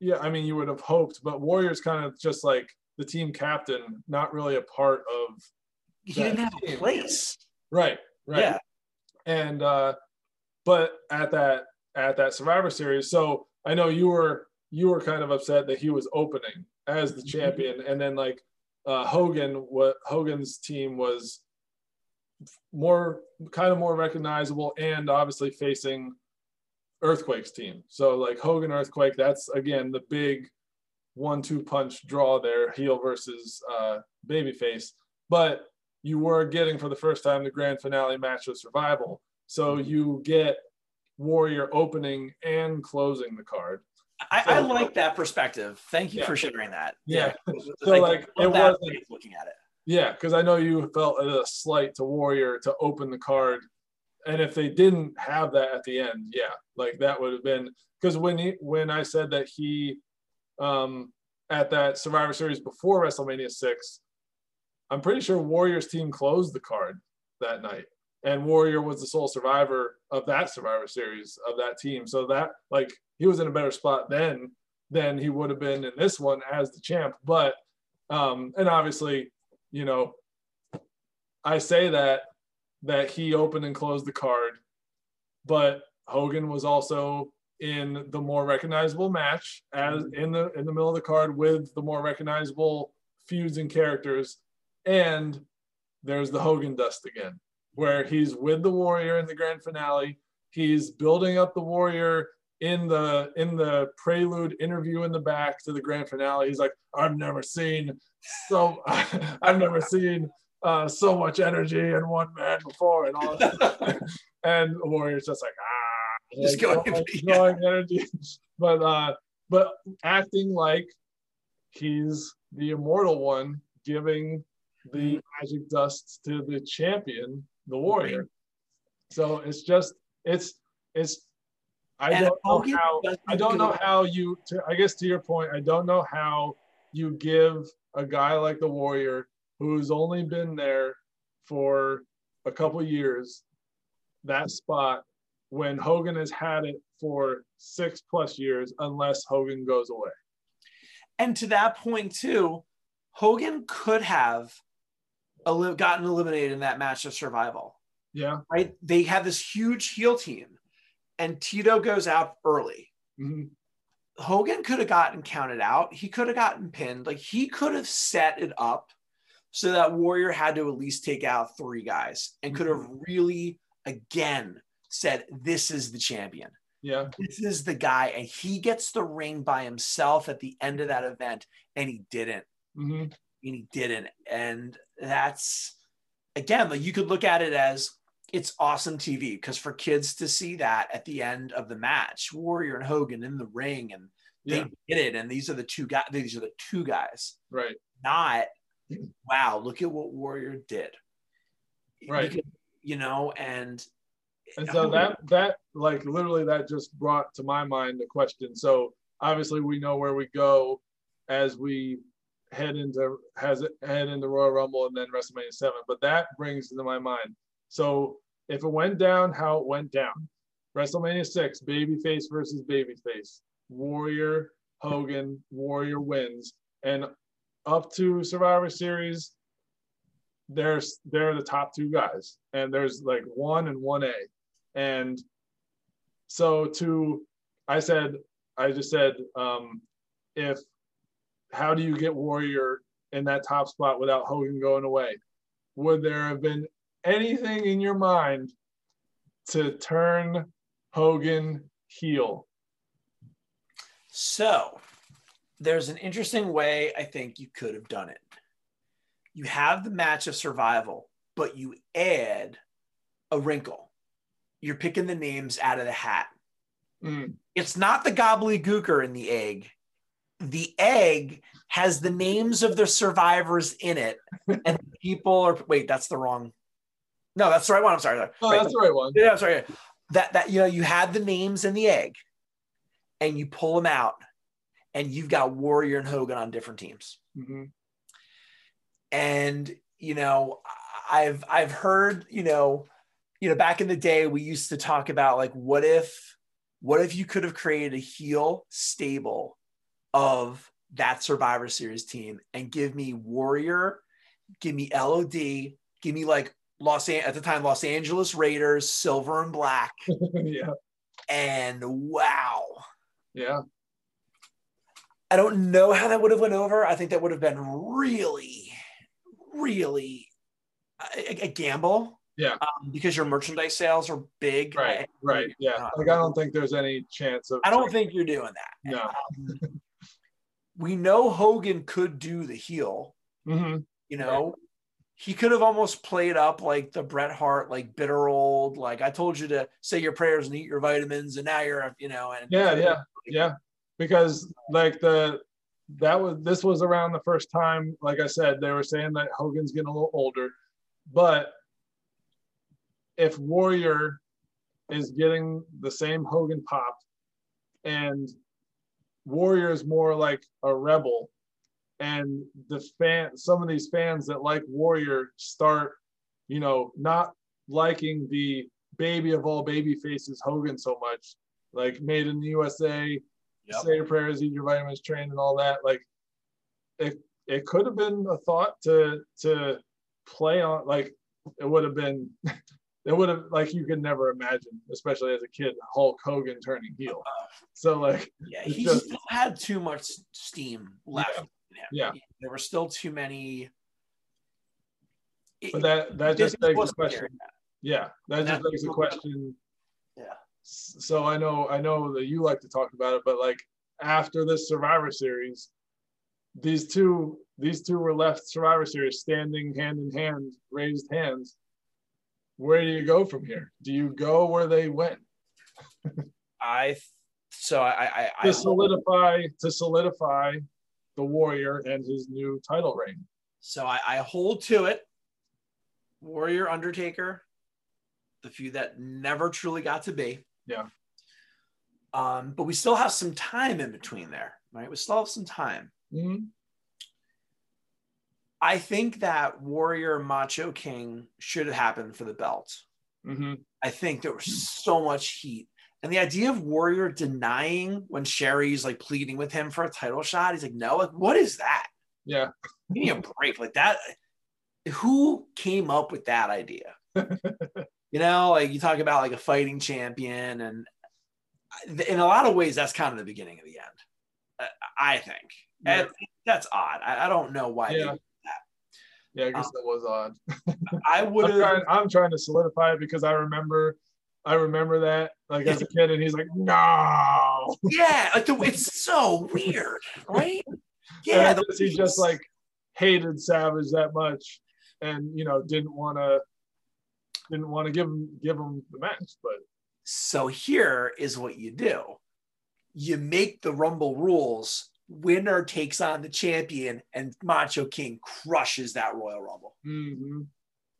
yeah, I mean you would have hoped, but Warrior's kind of just like the team captain, not really a part of. He didn't have team. a place. Right. Right. Yeah. And uh, but at that at that Survivor Series, so I know you were you were kind of upset that he was opening as the mm-hmm. champion, and then like uh, Hogan, what Hogan's team was more kind of more recognizable, and obviously facing Earthquake's team. So like Hogan Earthquake, that's again the big one-two punch draw there, heel versus uh, babyface. But you were getting for the first time the grand finale match of survival. So you get Warrior opening and closing the card. I, so, I like that perspective. Thank you yeah. for sharing that. Yeah. yeah. so like, like it wasn't looking at it. Yeah, because I know you felt a slight to Warrior to open the card, and if they didn't have that at the end, yeah, like that would have been because when he when I said that he um at that Survivor Series before WrestleMania six, I'm pretty sure Warrior's team closed the card that night and Warrior was the sole survivor of that Survivor Series of that team. So that like he was in a better spot then than he would have been in this one as the champ. But um, and obviously, you know, I say that that he opened and closed the card, but Hogan was also in the more recognizable match as in the in the middle of the card with the more recognizable feuds and characters and there's the Hogan dust again where he's with the warrior in the grand finale. He's building up the warrior in the in the prelude interview in the back to the grand finale. He's like, I've never seen so I've never seen uh, so much energy in one man before, and all. and the warrior's just like ah, just like, going, going energy, but uh, but acting like he's the immortal one, giving the mm-hmm. magic dust to the champion the warrior. So it's just it's it's I and don't know how I don't know how you to, I guess to your point, I don't know how you give a guy like the warrior who's only been there for a couple years that spot when Hogan has had it for six plus years unless Hogan goes away. And to that point too, Hogan could have gotten eliminated in that match of survival. Yeah. Right. They have this huge heel team, and Tito goes out early. Mm-hmm. Hogan could have gotten counted out. He could have gotten pinned. Like he could have set it up so that Warrior had to at least take out three guys and could have mm-hmm. really again said, This is the champion. Yeah. This is the guy. And he gets the ring by himself at the end of that event. And he didn't. Mm-hmm. And he didn't. And that's again, like you could look at it as it's awesome TV because for kids to see that at the end of the match, Warrior and Hogan in the ring and they yeah. did it, and these are the two guys. These are the two guys, right? Not wow. Look at what Warrior did, right? Because, you know, and and so that that like literally that just brought to my mind the question. So obviously we know where we go as we head into has it head into Royal Rumble and then WrestleMania seven. But that brings to my mind. So if it went down, how it went down. WrestleMania six, babyface versus babyface. Warrior, Hogan, Warrior wins. And up to Survivor Series, there's they're the top two guys. And there's like one and one A. And so to I said, I just said, um, if how do you get Warrior in that top spot without Hogan going away? Would there have been anything in your mind to turn Hogan heel? So, there's an interesting way I think you could have done it. You have the match of survival, but you add a wrinkle. You're picking the names out of the hat. Mm. It's not the Gobbledy Gooker in the egg the egg has the names of the survivors in it, and people are wait, that's the wrong. No, that's the right one. I'm sorry. Oh, right. that's the right one. Yeah, I'm sorry. That that you know you had the names in the egg, and you pull them out, and you've got Warrior and Hogan on different teams. Mm-hmm. And you know, I've I've heard you know, you know, back in the day we used to talk about like what if what if you could have created a heel stable of that Survivor Series team and give me Warrior, give me LOD, give me like Los An- at the time Los Angeles Raiders, silver and black, yeah. and wow. Yeah. I don't know how that would have went over. I think that would have been really, really a, a gamble. Yeah. Um, because your merchandise sales are big. Right. Right. Yeah. Like I don't think there's any chance of I don't think you're doing that. No. Um, we know Hogan could do the heel. Mhm. You know, he could have almost played up like the Bret Hart, like bitter old, like I told you to say your prayers and eat your vitamins, and now you're, you know, and Yeah, yeah, yeah. Because like the that was this was around the first time, like I said, they were saying that Hogan's getting a little older, but if Warrior is getting the same Hogan pop, and Warrior is more like a rebel, and the fan, some of these fans that like Warrior start, you know, not liking the baby of all baby faces Hogan so much, like Made in the USA, Yep. say your prayers, eat your vitamins, train, and all that. Like, it it could have been a thought to to play on. Like, it would have been. It would have like you could never imagine, especially as a kid, Hulk Hogan turning heel. So like, yeah, he just- still had too much steam left. in him. Yeah. there were still too many. but that that just begs the question. yet. Yeah, that That's just begs the question. Yeah. So I know I know that you like to talk about it, but like after this Survivor Series, these two these two were left Survivor Series standing hand in hand, raised hands. Where do you go from here? Do you go where they went I so I I, I to solidify to solidify the Warrior and his new title reign? So I, I hold to it. Warrior, Undertaker, the few that never truly got to be. Yeah. Um, but we still have some time in between there, right? We still have some time. Mhm. I think that Warrior Macho King should have happened for the belt. Mhm. I think there was so much heat. And the idea of Warrior denying when Sherri's like pleading with him for a title shot, he's like, no, like, what is that? Yeah. Give me a break. Like that. Who came up with that idea? you know, like you talk about like a fighting champion, and in a lot of ways, that's kind of the beginning of the end. uh, I think. Yeah. And that's odd. I, I don't know why. Yeah. Yeah, I guess Um, that was odd. I would I'm have. trying, I'm trying to solidify it because I remember, I remember that like as a kid, and he's like, no. Yeah, like the, it's so weird, right? Yeah, the- he just like hated Savage that much, and you know didn't want to, didn't want to give him give him the match. But So here is what you do. You make the Rumble rules. Winner takes on the champion, and Macho King crushes that Royal Rumble. mhm.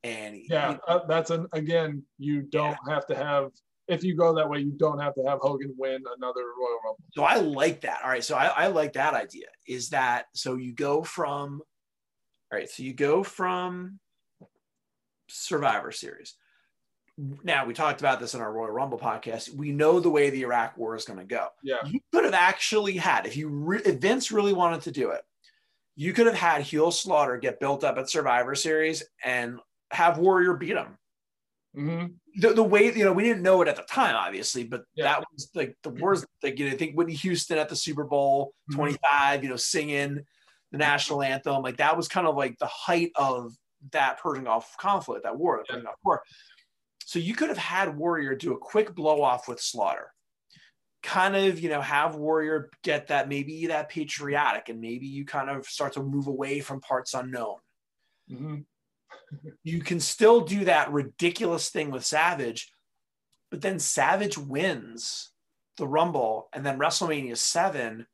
And he- yeah, he- uh, that's an again. You don't have to have if you go that way. You don't have to have Hogan win another Royal Rumble. so I like that. All right. So I, I like that idea. Is that so you go from all right, so you go from Survivor Series. Now we talked about this in our Royal Rumble podcast. We know the way the Iraq War is going to go. Yeah, you could have actually had if you re- if Vince really wanted to do it, you could have had Heel Slaughter get built up at Survivor Series and have Warrior beat him. hmm The, the way you know we didn't know it at the time, obviously, but Yeah. that was like the worst. Like you know, I think Whitney Houston at the Super Bowl Mhm. 25, you know, singing the national anthem, like that was kind of like the height of that Persian Gulf conflict, that war, the Yeah. Persian Gulf War. So you could have had Warrior do a quick blow off with Slaughter, kind of, you know, have Warrior get that maybe that patriotic, and maybe you kind of start to move away from parts unknown. hmm You can still do that ridiculous thing with Savage, but then Savage wins the Rumble, and then WrestleMania 7,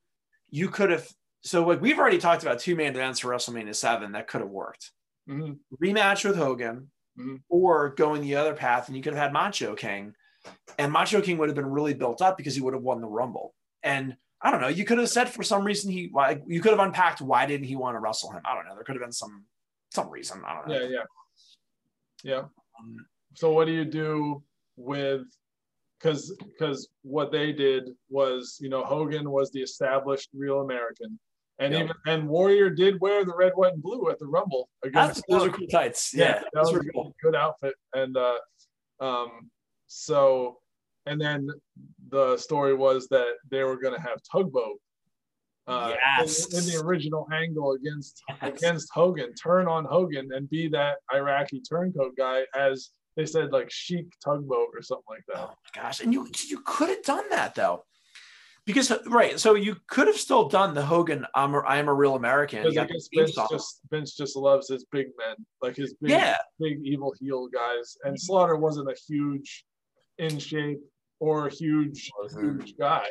you could have. So, like, we've already talked about two man events for WrestleMania 7 that could have worked hmm rematch with Hogan Mhm. or going the other path, and you could have had Macho King, and Macho King would have been really built up because he would have won the Rumble. And I don't know, you could have said for some reason he, why you could have unpacked why didn't he want to wrestle him? I don't know. There could have been some some reason. I don't know. Yeah, yeah, yeah. Um, So what do you do with because because what they did was you know Hogan was the established real American, And Yep. even and Warrior did wear the red, white, and blue at the Rumble That's, against. those are cool tights. Yeah, that those was were a cool. good outfit. And uh, um, so, and then the story was that they were going to have tugboat. Uh, in- in, the original angle against Yes. against Hogan, turn on Hogan and be that Iraqi turncoat guy, as they said, like Sheik tugboat or something like that. Oh my gosh! And you you could have done that though, because right. So you could have still done the Hogan "I'm a, I'm a real American." You Because I guess Vince just Vince just loves his big men, like his big yeah, big evil heel guys. And Slaughter wasn't a huge in shape or a huge Wasn't. huge guy.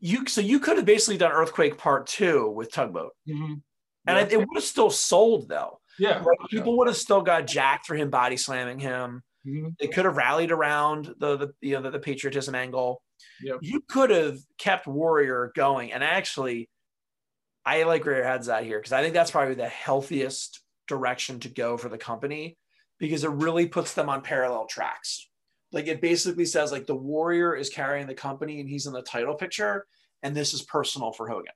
you so you could have basically done Earthquake Part Two with Tugboat, Mhm. and yeah. it, it would have still sold though. yeah. Like, people would have still got jacked for him body slamming him. Mhm. They could have rallied around the the you know the, the patriotism angle. Yep. You could have kept Warrior going, and actually, I like where your head's at here because I think that's probably the healthiest direction to go for the company because it really puts them on parallel tracks. Like it basically says like the Warrior is carrying the company and he's in the title picture, and this is personal for Hogan.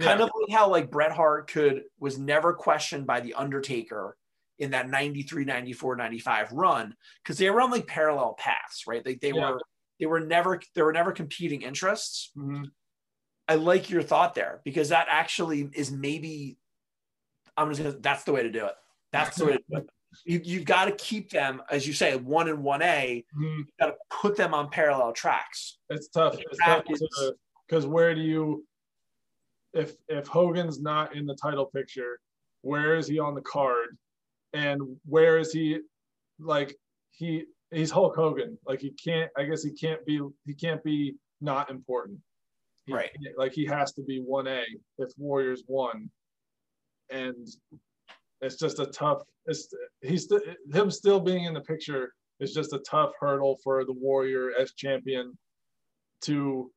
Kind Yeah. of like how like Bret Hart could was never questioned by the Undertaker in that 93, 94, 95 run because they were on like parallel paths, right? Like they Yeah. were they were never there were never competing interests. Mhm. I like your thought there because that actually is maybe I'm just gonna that's the way to do it. That's the way to do it. You, you've got to keep them, as you say, one and one A. Mhm. You've got to put them on parallel tracks. It's tough. Because where do you if if Hogan's not in the title picture, where is he on the card? And where is he like he he's Hulk Hogan. Like he can't I guess he can't be he can't be not important. He Right. Like he has to be 1A if Warriors won. And it's just a tough it's he's him still being in the picture is just a tough hurdle for the Warrior as champion to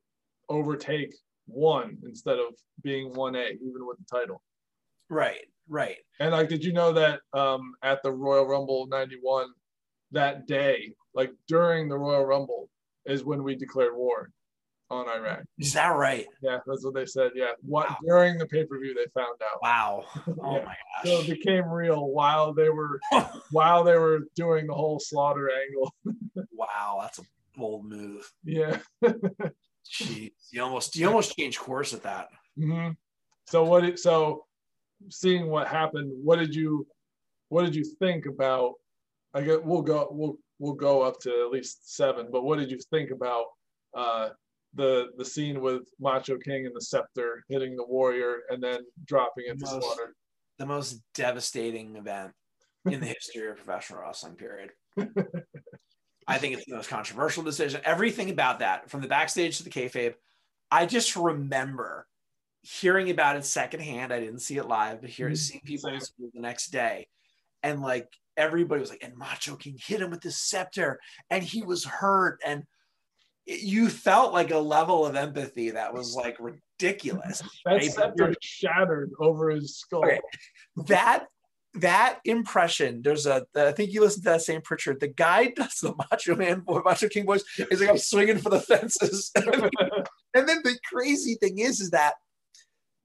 overtake one instead of being 1A, even with the title. Right, right. And like, did you know that um, at the Royal Rumble 91, that day, like during the Royal Rumble, is when we declared war on Iraq? Is that right? Yeah, that's what they said. Yeah. What Wow. during the pay per view they found out. Wow. Oh Yeah. my gosh. So it became real while they were while they were doing the whole slaughter angle. wow, that's a bold move. Yeah. Jeez. You almost you almost changed course at that. hmm So what? Did, so seeing what happened, what did you, what did you think about? I get we'll go we'll we'll go up to at least seven, but what did you think about uh, the the scene with Macho King and the scepter hitting the warrior and then dropping it to Most- slaughter? The most devastating event in the history of professional wrestling, period. I think it's the most controversial decision. Everything about that, from the backstage to the kayfabe, I just remember hearing about it secondhand. I didn't see it live, but hearing Mhm. seeing people the next day, and like everybody was like, "And Macho King hit him with the scepter, and he was hurt," and it- you felt like a level of empathy that was like ridiculous. That Right, scepter shattered over his skull. Okay. that that impression there's a i think you listen to that same Prichard. the guy does the macho man boy macho king voice is like i'm swinging for the fences and then the crazy thing is is that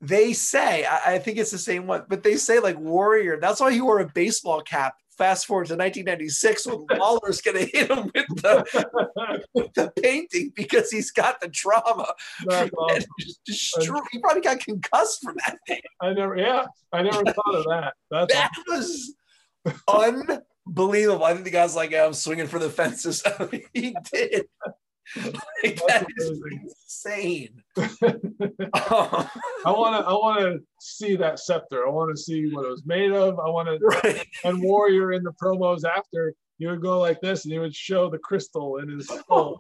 they say I, I think it's the same one but they say like warrior that's why he wore a baseball cap fast forward to 1996 when lawler's gonna hit him with the, with the painting because he's got the trauma awesome. he probably got concussed from that thing I never, yeah, I never thought of that. That's that was unbelievable. I think the guy's like, yeah, I'm swinging for the fences. he did. Like, that is insane. I want to, I want to see that scepter. I want to see what it was made of. I want to, and Warrior in the promos after, he would go like this, and he would show the crystal in his skull.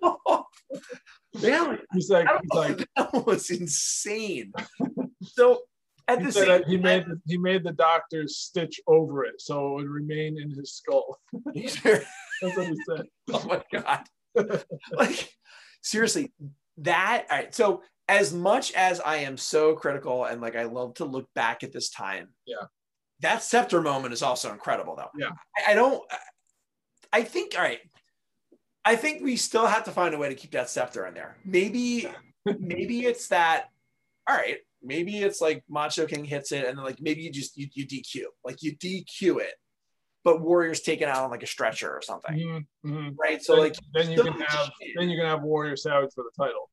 Man, He's like, he's like, that was insane. So at he the same he made, the, he made the doctors stitch over it so it would remain in his skull. That's what he said. oh my god like seriously that all right so as much as i am so critical and like i love to look back at this time Yeah. that scepter moment is also incredible though Yeah. i, I don't i think all right i think we still have to find a way to keep that scepter in there maybe maybe it's that all right maybe it's like Macho King hits it, and then like maybe you just you, you DQ, like you DQ it, but Warrior's taken out on like a stretcher or something, Mm-hmm, mhm. right? So Then- like then you can have cheated. then you can have Warrior Savage for the title.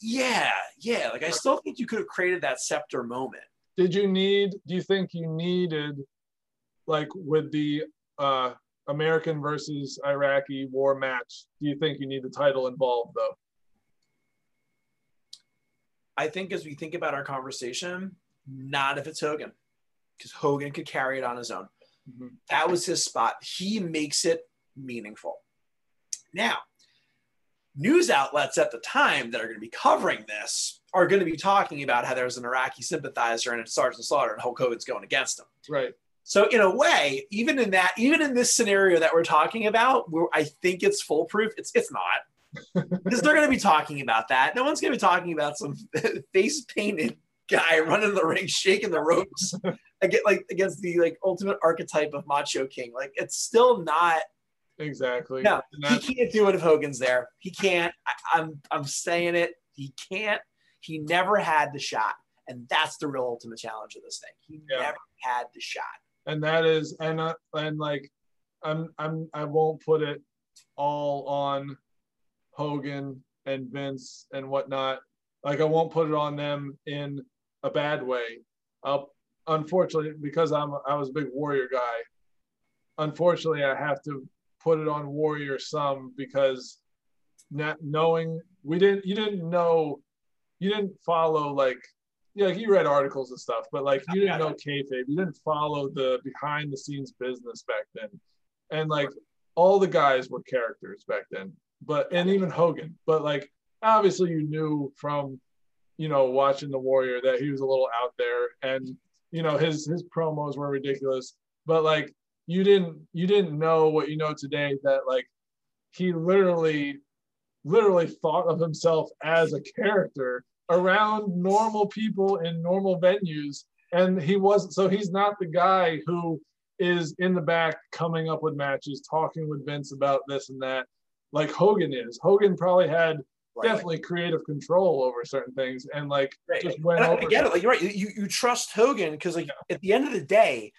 yeah, yeah. Like I still think you could have created that scepter moment. Did you need? Do you think you needed, like with the uh, American versus Iraqi war match? Do you think you need the title involved though? I think as we think about our conversation, not if it's Hogan, because Hogan could carry it on his own. Mhm. That was his spot. He makes it meaningful. Now, news outlets at the time that are going to be covering this are going to be talking about how there's an Iraqi sympathizer and it's Sergeant Slaughter and whole Hogan's going against him. Right. So in a way, even in that, even in this scenario that we're talking about, where I think it's foolproof, it's it's not. Because they're going to be talking about that. No one's going to be talking about some face painted guy running the ring, shaking the ropes, against like against the like ultimate archetype of Macho King. Like it's still not. Exactly. No, he can't do it if Hogan's there. He can't. I, I'm I'm saying it. He can't. He never had the shot, and that's the real ultimate challenge of this thing. He Yeah. never had the shot. and that is and uh, and like I'm I'm I won't put it all on Hogan and Vince and whatnot. Like I won't put it on them in a bad way. I'll unfortunately because I'm I was a big Warrior guy. Unfortunately, I have to put it on Warrior some because not knowing we didn't you didn't know you didn't follow like yeah, like you read articles and stuff, but like you didn't know kayfabe. You didn't follow the behind the scenes business back then, and like all the guys were characters back then. But and even Hogan, but like obviously you knew from you know watching the Warrior that he was a little out there, and you know his his promos were ridiculous. But like you didn't you didn't know what you know today that like he literally literally thought of himself as a character around normal people in normal venues and he wasn't so he's not the guy who is in the back coming up with matches talking with vince about this and that like hogan is hogan probably had Right. definitely creative control over certain things and like Right. just went And I, over I get it. Like you're right. You you trust Hogan because like at the end of the day,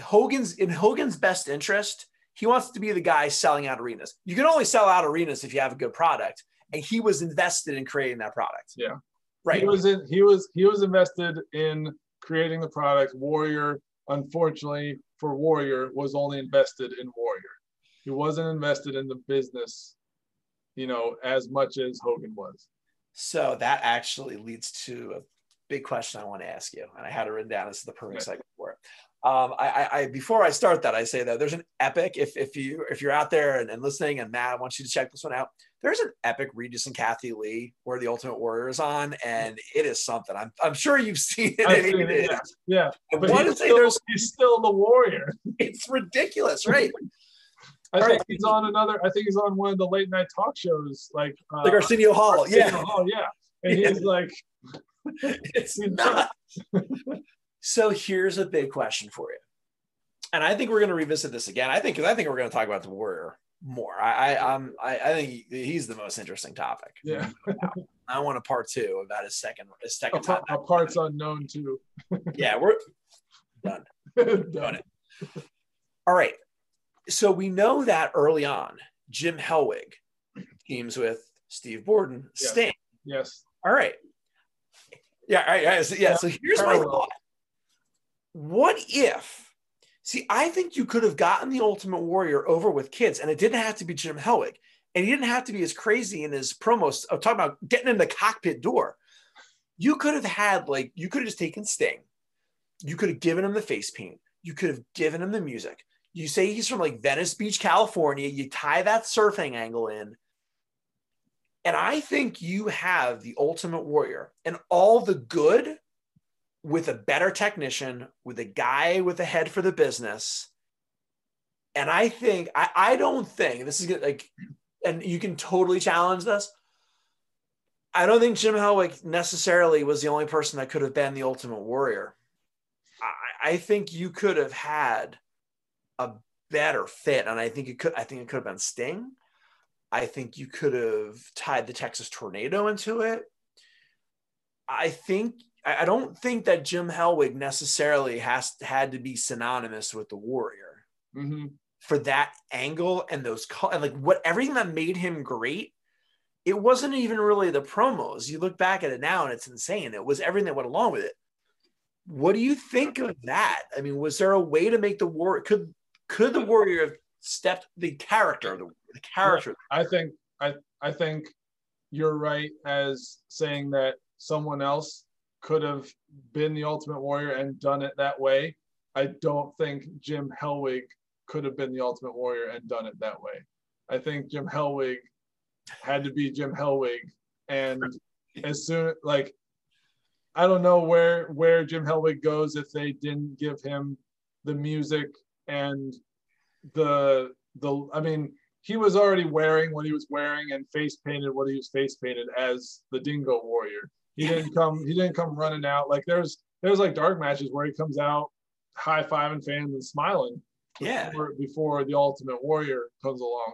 Hogan's in Hogan's best interest. He wants to be the guy selling out arenas. You can only sell out arenas if you have a good product, and he was invested in creating that product. Yeah. Right. he was in he was he was invested in creating the product warrior unfortunately for warrior was only invested in warrior he wasn't invested in the business you know as much as hogan was So that actually leads to a big question I want to ask you, and I had it written down. This is the perfect segment for it. Um, I, I, I before I start that, I say that there's an epic. If if you if you're out there and, and listening, and Matt, I want you to check this one out. There's an epic Regis and Kathie Lee where the Ultimate Warrior is on, and it is something. I'm I'm sure you've seen it. I've seen it it, is. yeah I but want to say still, there's he's still the warrior it's ridiculous, right? i All think right. he's on another i think he's on one of the late night talk shows like uh, Like Arsenio Hall, yeah. oh yeah and he's like it's not. so here's a big question for you, and I think we're going to revisit this again. I think because I think we're going to talk about the warrior more. I I um I, I think he's the most interesting topic. yeah I want a part two about his second his a, second time. a part's unknown too Yeah, we're done. Done it. All right. So we know that early on, Jim Hellwig teams with Steve Borden, Yeah. Sting. yes All right. Yeah, all right, all right. So, yeah, so here's my thought. What if, see, I think you could have gotten the Ultimate Warrior over with kids, and it didn't have to be Jim Hellwig, and he didn't have to be as crazy in his promos of talking about getting in the cockpit door. You could have had, like, you could have just taken Sting. You could have given him the face paint. You could have given him the music. You say he's from like Venice Beach, California. You tie that surfing angle in. And I think you have the Ultimate Warrior and all the good with a better technician, with a guy with a head for the business. And I think, I, I don't think this is like, and you can totally challenge this. I don't think Jim Hellwig necessarily was the only person that could have been the Ultimate Warrior. I, I think you could have had a better fit, and I think it could. I think it could have been Sting. I think you could have tied the Texas tornado into it. I think I don't think that Jim Hellwig necessarily has had to be synonymous with the Warrior hmm for that angle and those and like what everything that made him great. It wasn't even really the promos. You look back at it now and it's insane. It was everything that went along with it. What do you think of that? I mean, was there a way to make the war could could the warrior have stepped the character the, the character I think I I think you're right as saying that someone else could have been the Ultimate Warrior and done it that way. I don't think Jim Hellwig could have been the Ultimate Warrior and done it that way. I think Jim Hellwig had to be Jim Hellwig, and as soon like I don't know where where Jim Hellwig goes if they didn't give him the music and the the I mean he was already wearing what he was wearing and face painted what he was face painted as the Dingo Warrior. He didn't come he didn't come running out like there's there's like dark matches where he comes out high fiving fans and smiling yeah before, before the Ultimate Warrior comes along.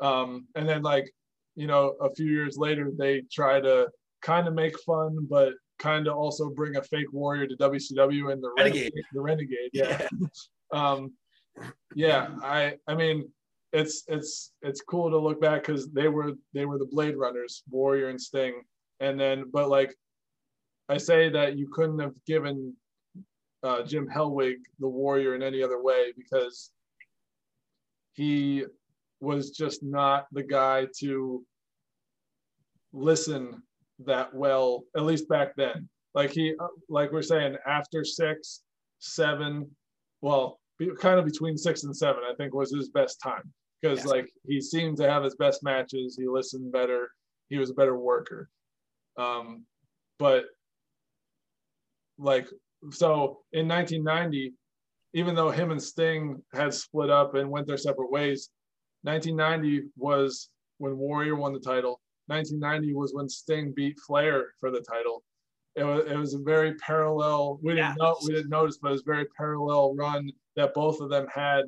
Um, and then like you know a few years later they try to kind of make fun but kind of also bring a fake warrior to WCW and the Renegade. the Renegade. Yeah. um, yeah. I I mean it's it's it's cool to look back because they were they were the Blade Runners, Warrior and Sting, and then but like I say that you couldn't have given uh, Jim Hellwig the Warrior in any other way because he was just not the guy to listen that well, at least back then. Like he, uh, like we're saying, after six, seven, well, kind of between six and seven, I think was his best time because Yes. like he seemed to have his best matches. He listened better. He was a better worker. Um, but like so in 1990, even though him and Sting had split up and went their separate ways, 1990 was when Warrior won the title. 1990 was when Sting beat Flair for the title. It was, it was a very parallel. We didn't Yeah. know we didn't notice, but it was a very parallel run that both of them had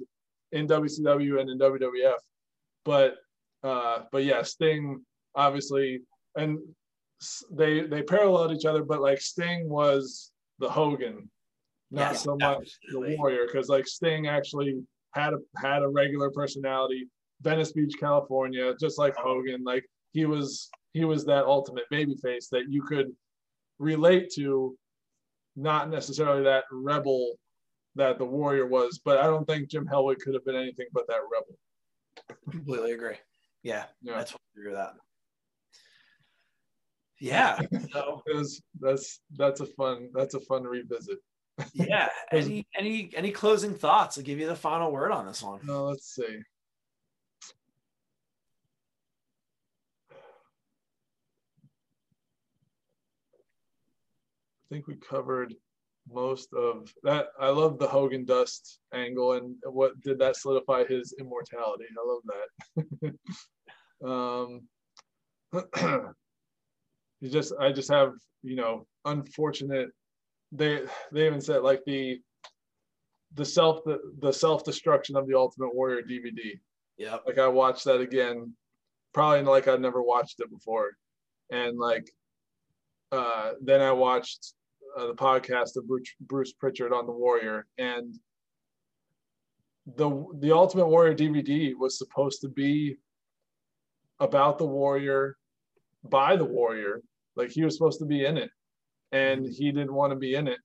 in WCW and in WWF. But uh, but yeah, Sting obviously and they they paralleled each other, but like Sting was the Hogan, not Yeah, so much the. Warrior, because like Sting actually had a had a regular personality. Venice Beach, California, just like Hogan, like he was he was that ultimate babyface that you could relate to, not necessarily that rebel that the Warrior was, but I don't think Jim Hellwig could have been anything but that rebel. completely agree yeah Yeah. i agree with that yeah so was, that's that's a fun that's a fun revisit. yeah any any any closing thoughts i'll give you the final word on this one No, let's see. Think we covered most of that. I love the Hogan Dust angle and what did that solidify his immortality. I love that. um, you just, I just have, you know, unfortunate. They, they even said like the, the self, the, the self destruction of the Ultimate Warrior DVD Yeah. like I watched that again, probably like I'd never watched it before, and like uh, then I watched uh, the podcast of Bruce, Bruce Prichard on the Warrior, and the the Ultimate Warrior DVD was supposed to be about the Warrior, by the Warrior, like he was supposed to be in it, and he didn't want to be in it,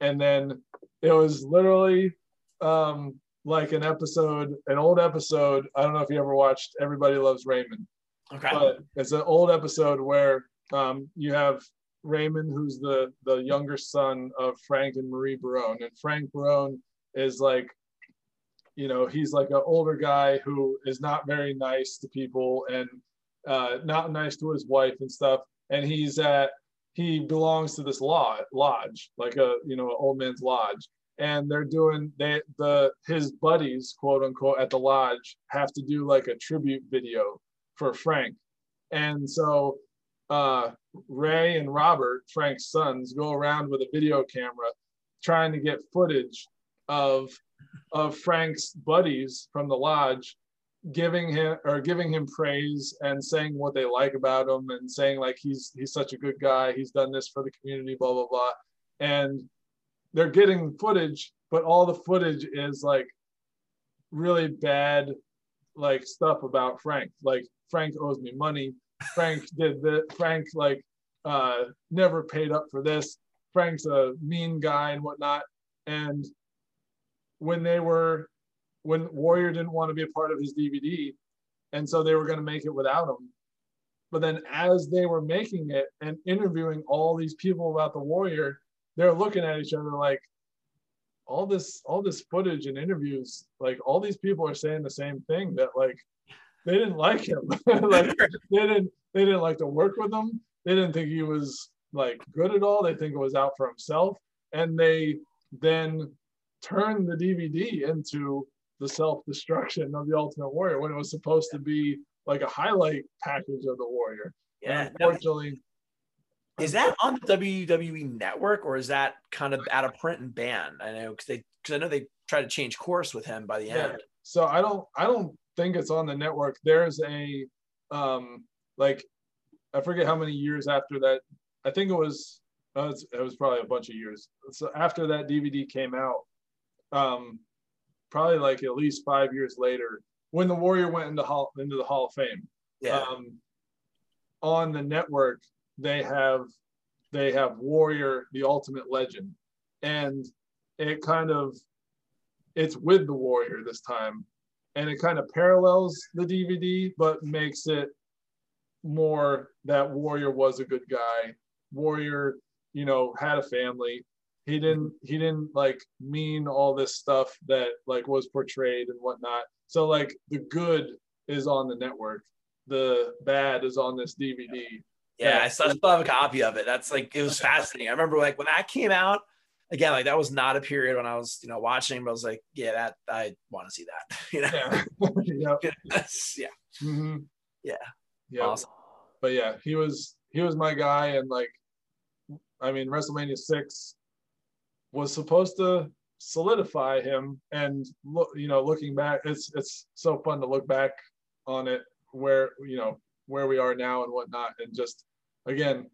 and then it was literally um, like an episode, an old episode. I don't know if you ever watched Everybody Loves Raymond, okay. But it's an old episode where um, you have Raymond, who's the the younger son of Frank and Marie Barone, and Frank Barone is like, you know, he's like an older guy who is not very nice to people and uh, not nice to his wife and stuff, and he's at he belongs to this law lodge, like a you know an old man's lodge, and they're doing they the his buddies quote unquote at the lodge have to do like a tribute video for Frank, and so uh, Ray and Robert Frank's sons go around with a video camera trying to get footage of of Frank's buddies from the lodge giving him or giving him praise and saying what they like about him and saying like he's he's such a good guy. He's done this for the community blah blah blah. And they're getting footage but all the footage is like really bad like stuff about frank. Like frank owes me money frank did that frank like uh never paid up for this frank's a mean guy and whatnot and when they were when Warrior didn't want to be a part of his DVD, and so they were going to make it without him. But then, as they were making it and interviewing all these people about the Warrior, they're looking at each other like, all this, all this footage and interviews, like all these people are saying the same thing that like they didn't like him, like they didn't, they didn't like to work with him. They didn't think he was like good at all. They think it was out for himself, and they then turned the DVD into the self-destruction of the Ultimate Warrior when it was supposed to be like a highlight package of the Warrior. Yeah, unfortunately. Is that on the WWE network or is that kind of out of print and banned? I know because they because I know they tried to change course with him by the end. Yeah. So I don't I don't think it's on the network. There's a um like I forget how many years after that. I think it was uh, it was probably a bunch of years. So after that DVD came out, um, probably like at least five years later, when the Warrior went into Hall into the Hall of Fame. Yeah. Um, on the network, they have they have Warrior, the Ultimate Legend, and it kind of it's with the Warrior this time, and it kind of parallels the DVD, but makes it more that Warrior was a good guy. Warrior, you know, had a family. He didn't he didn't like mean all this stuff that like was portrayed and whatnot. So like the good is on the network. The bad is on this dvd yeah i still have a copy of it. That's like it was fascinating. I remember like when that came out again like that was not a period when i was you know watching but i was like yeah that i want to see that you know? Yeah. Yeah. Mm-hmm. yeah. Yeah awesome. but yeah he was he was my guy and like i mean wrestlemania 6 was supposed to solidify him and look you know looking back it's it's so fun to look back on it where you know where we are now and whatnot and just again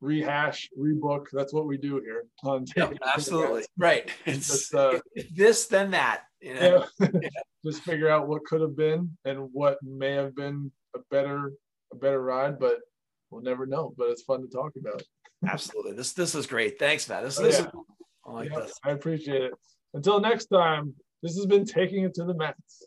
rehash rebook that's what we do here on yeah, absolutely right it's just, uh, this then that you know? yeah. just figure out what could have been and what may have been a better a better ride but we'll never know but it's fun to talk about absolutely this this is great thanks matt this, oh, this yeah. is I like I appreciate it. Until next time, this has been Taking It to the Mats.